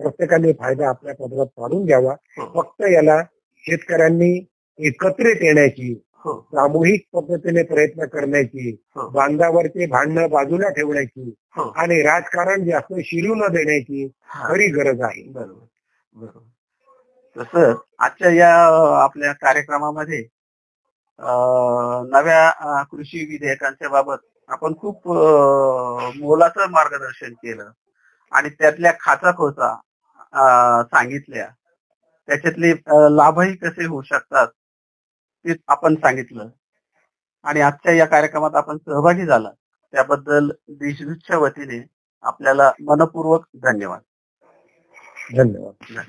S2: प्रत्येकाने फायदा आपल्या पदरात पाडून घ्यावा
S1: हो.
S2: फक्त याला शेतकऱ्यांनी एकत्रित येण्याची
S1: हो
S2: सामूहिक पद्धतीने प्रयत्न करण्याची
S1: हो.
S2: बांधावरचे भांडणं बाजूला ठेवण्याची आणि राजकारण जास्त शिरू न देण्याची. खरी गरज आहे
S1: बरोबर बरोबर तसं आजच्या या आपल्या कार्यक्रमामध्ये नव्या कृषी विधेयकांच्या बाबत आपण खूप मोलाचं मार्गदर्शन केलं आणि त्यातल्या खाचा खोचा सांगितल्या. त्याच्यातले लाभही कसे होऊ शकतात ते आपण सांगितलं. आणि आजच्या या कार्यक्रमात आपण सहभागी झाला. त्याबद्दल देशदूतच्या वतीने आपल्याला मनपूर्वक धन्यवाद.
S2: धन्यवाद.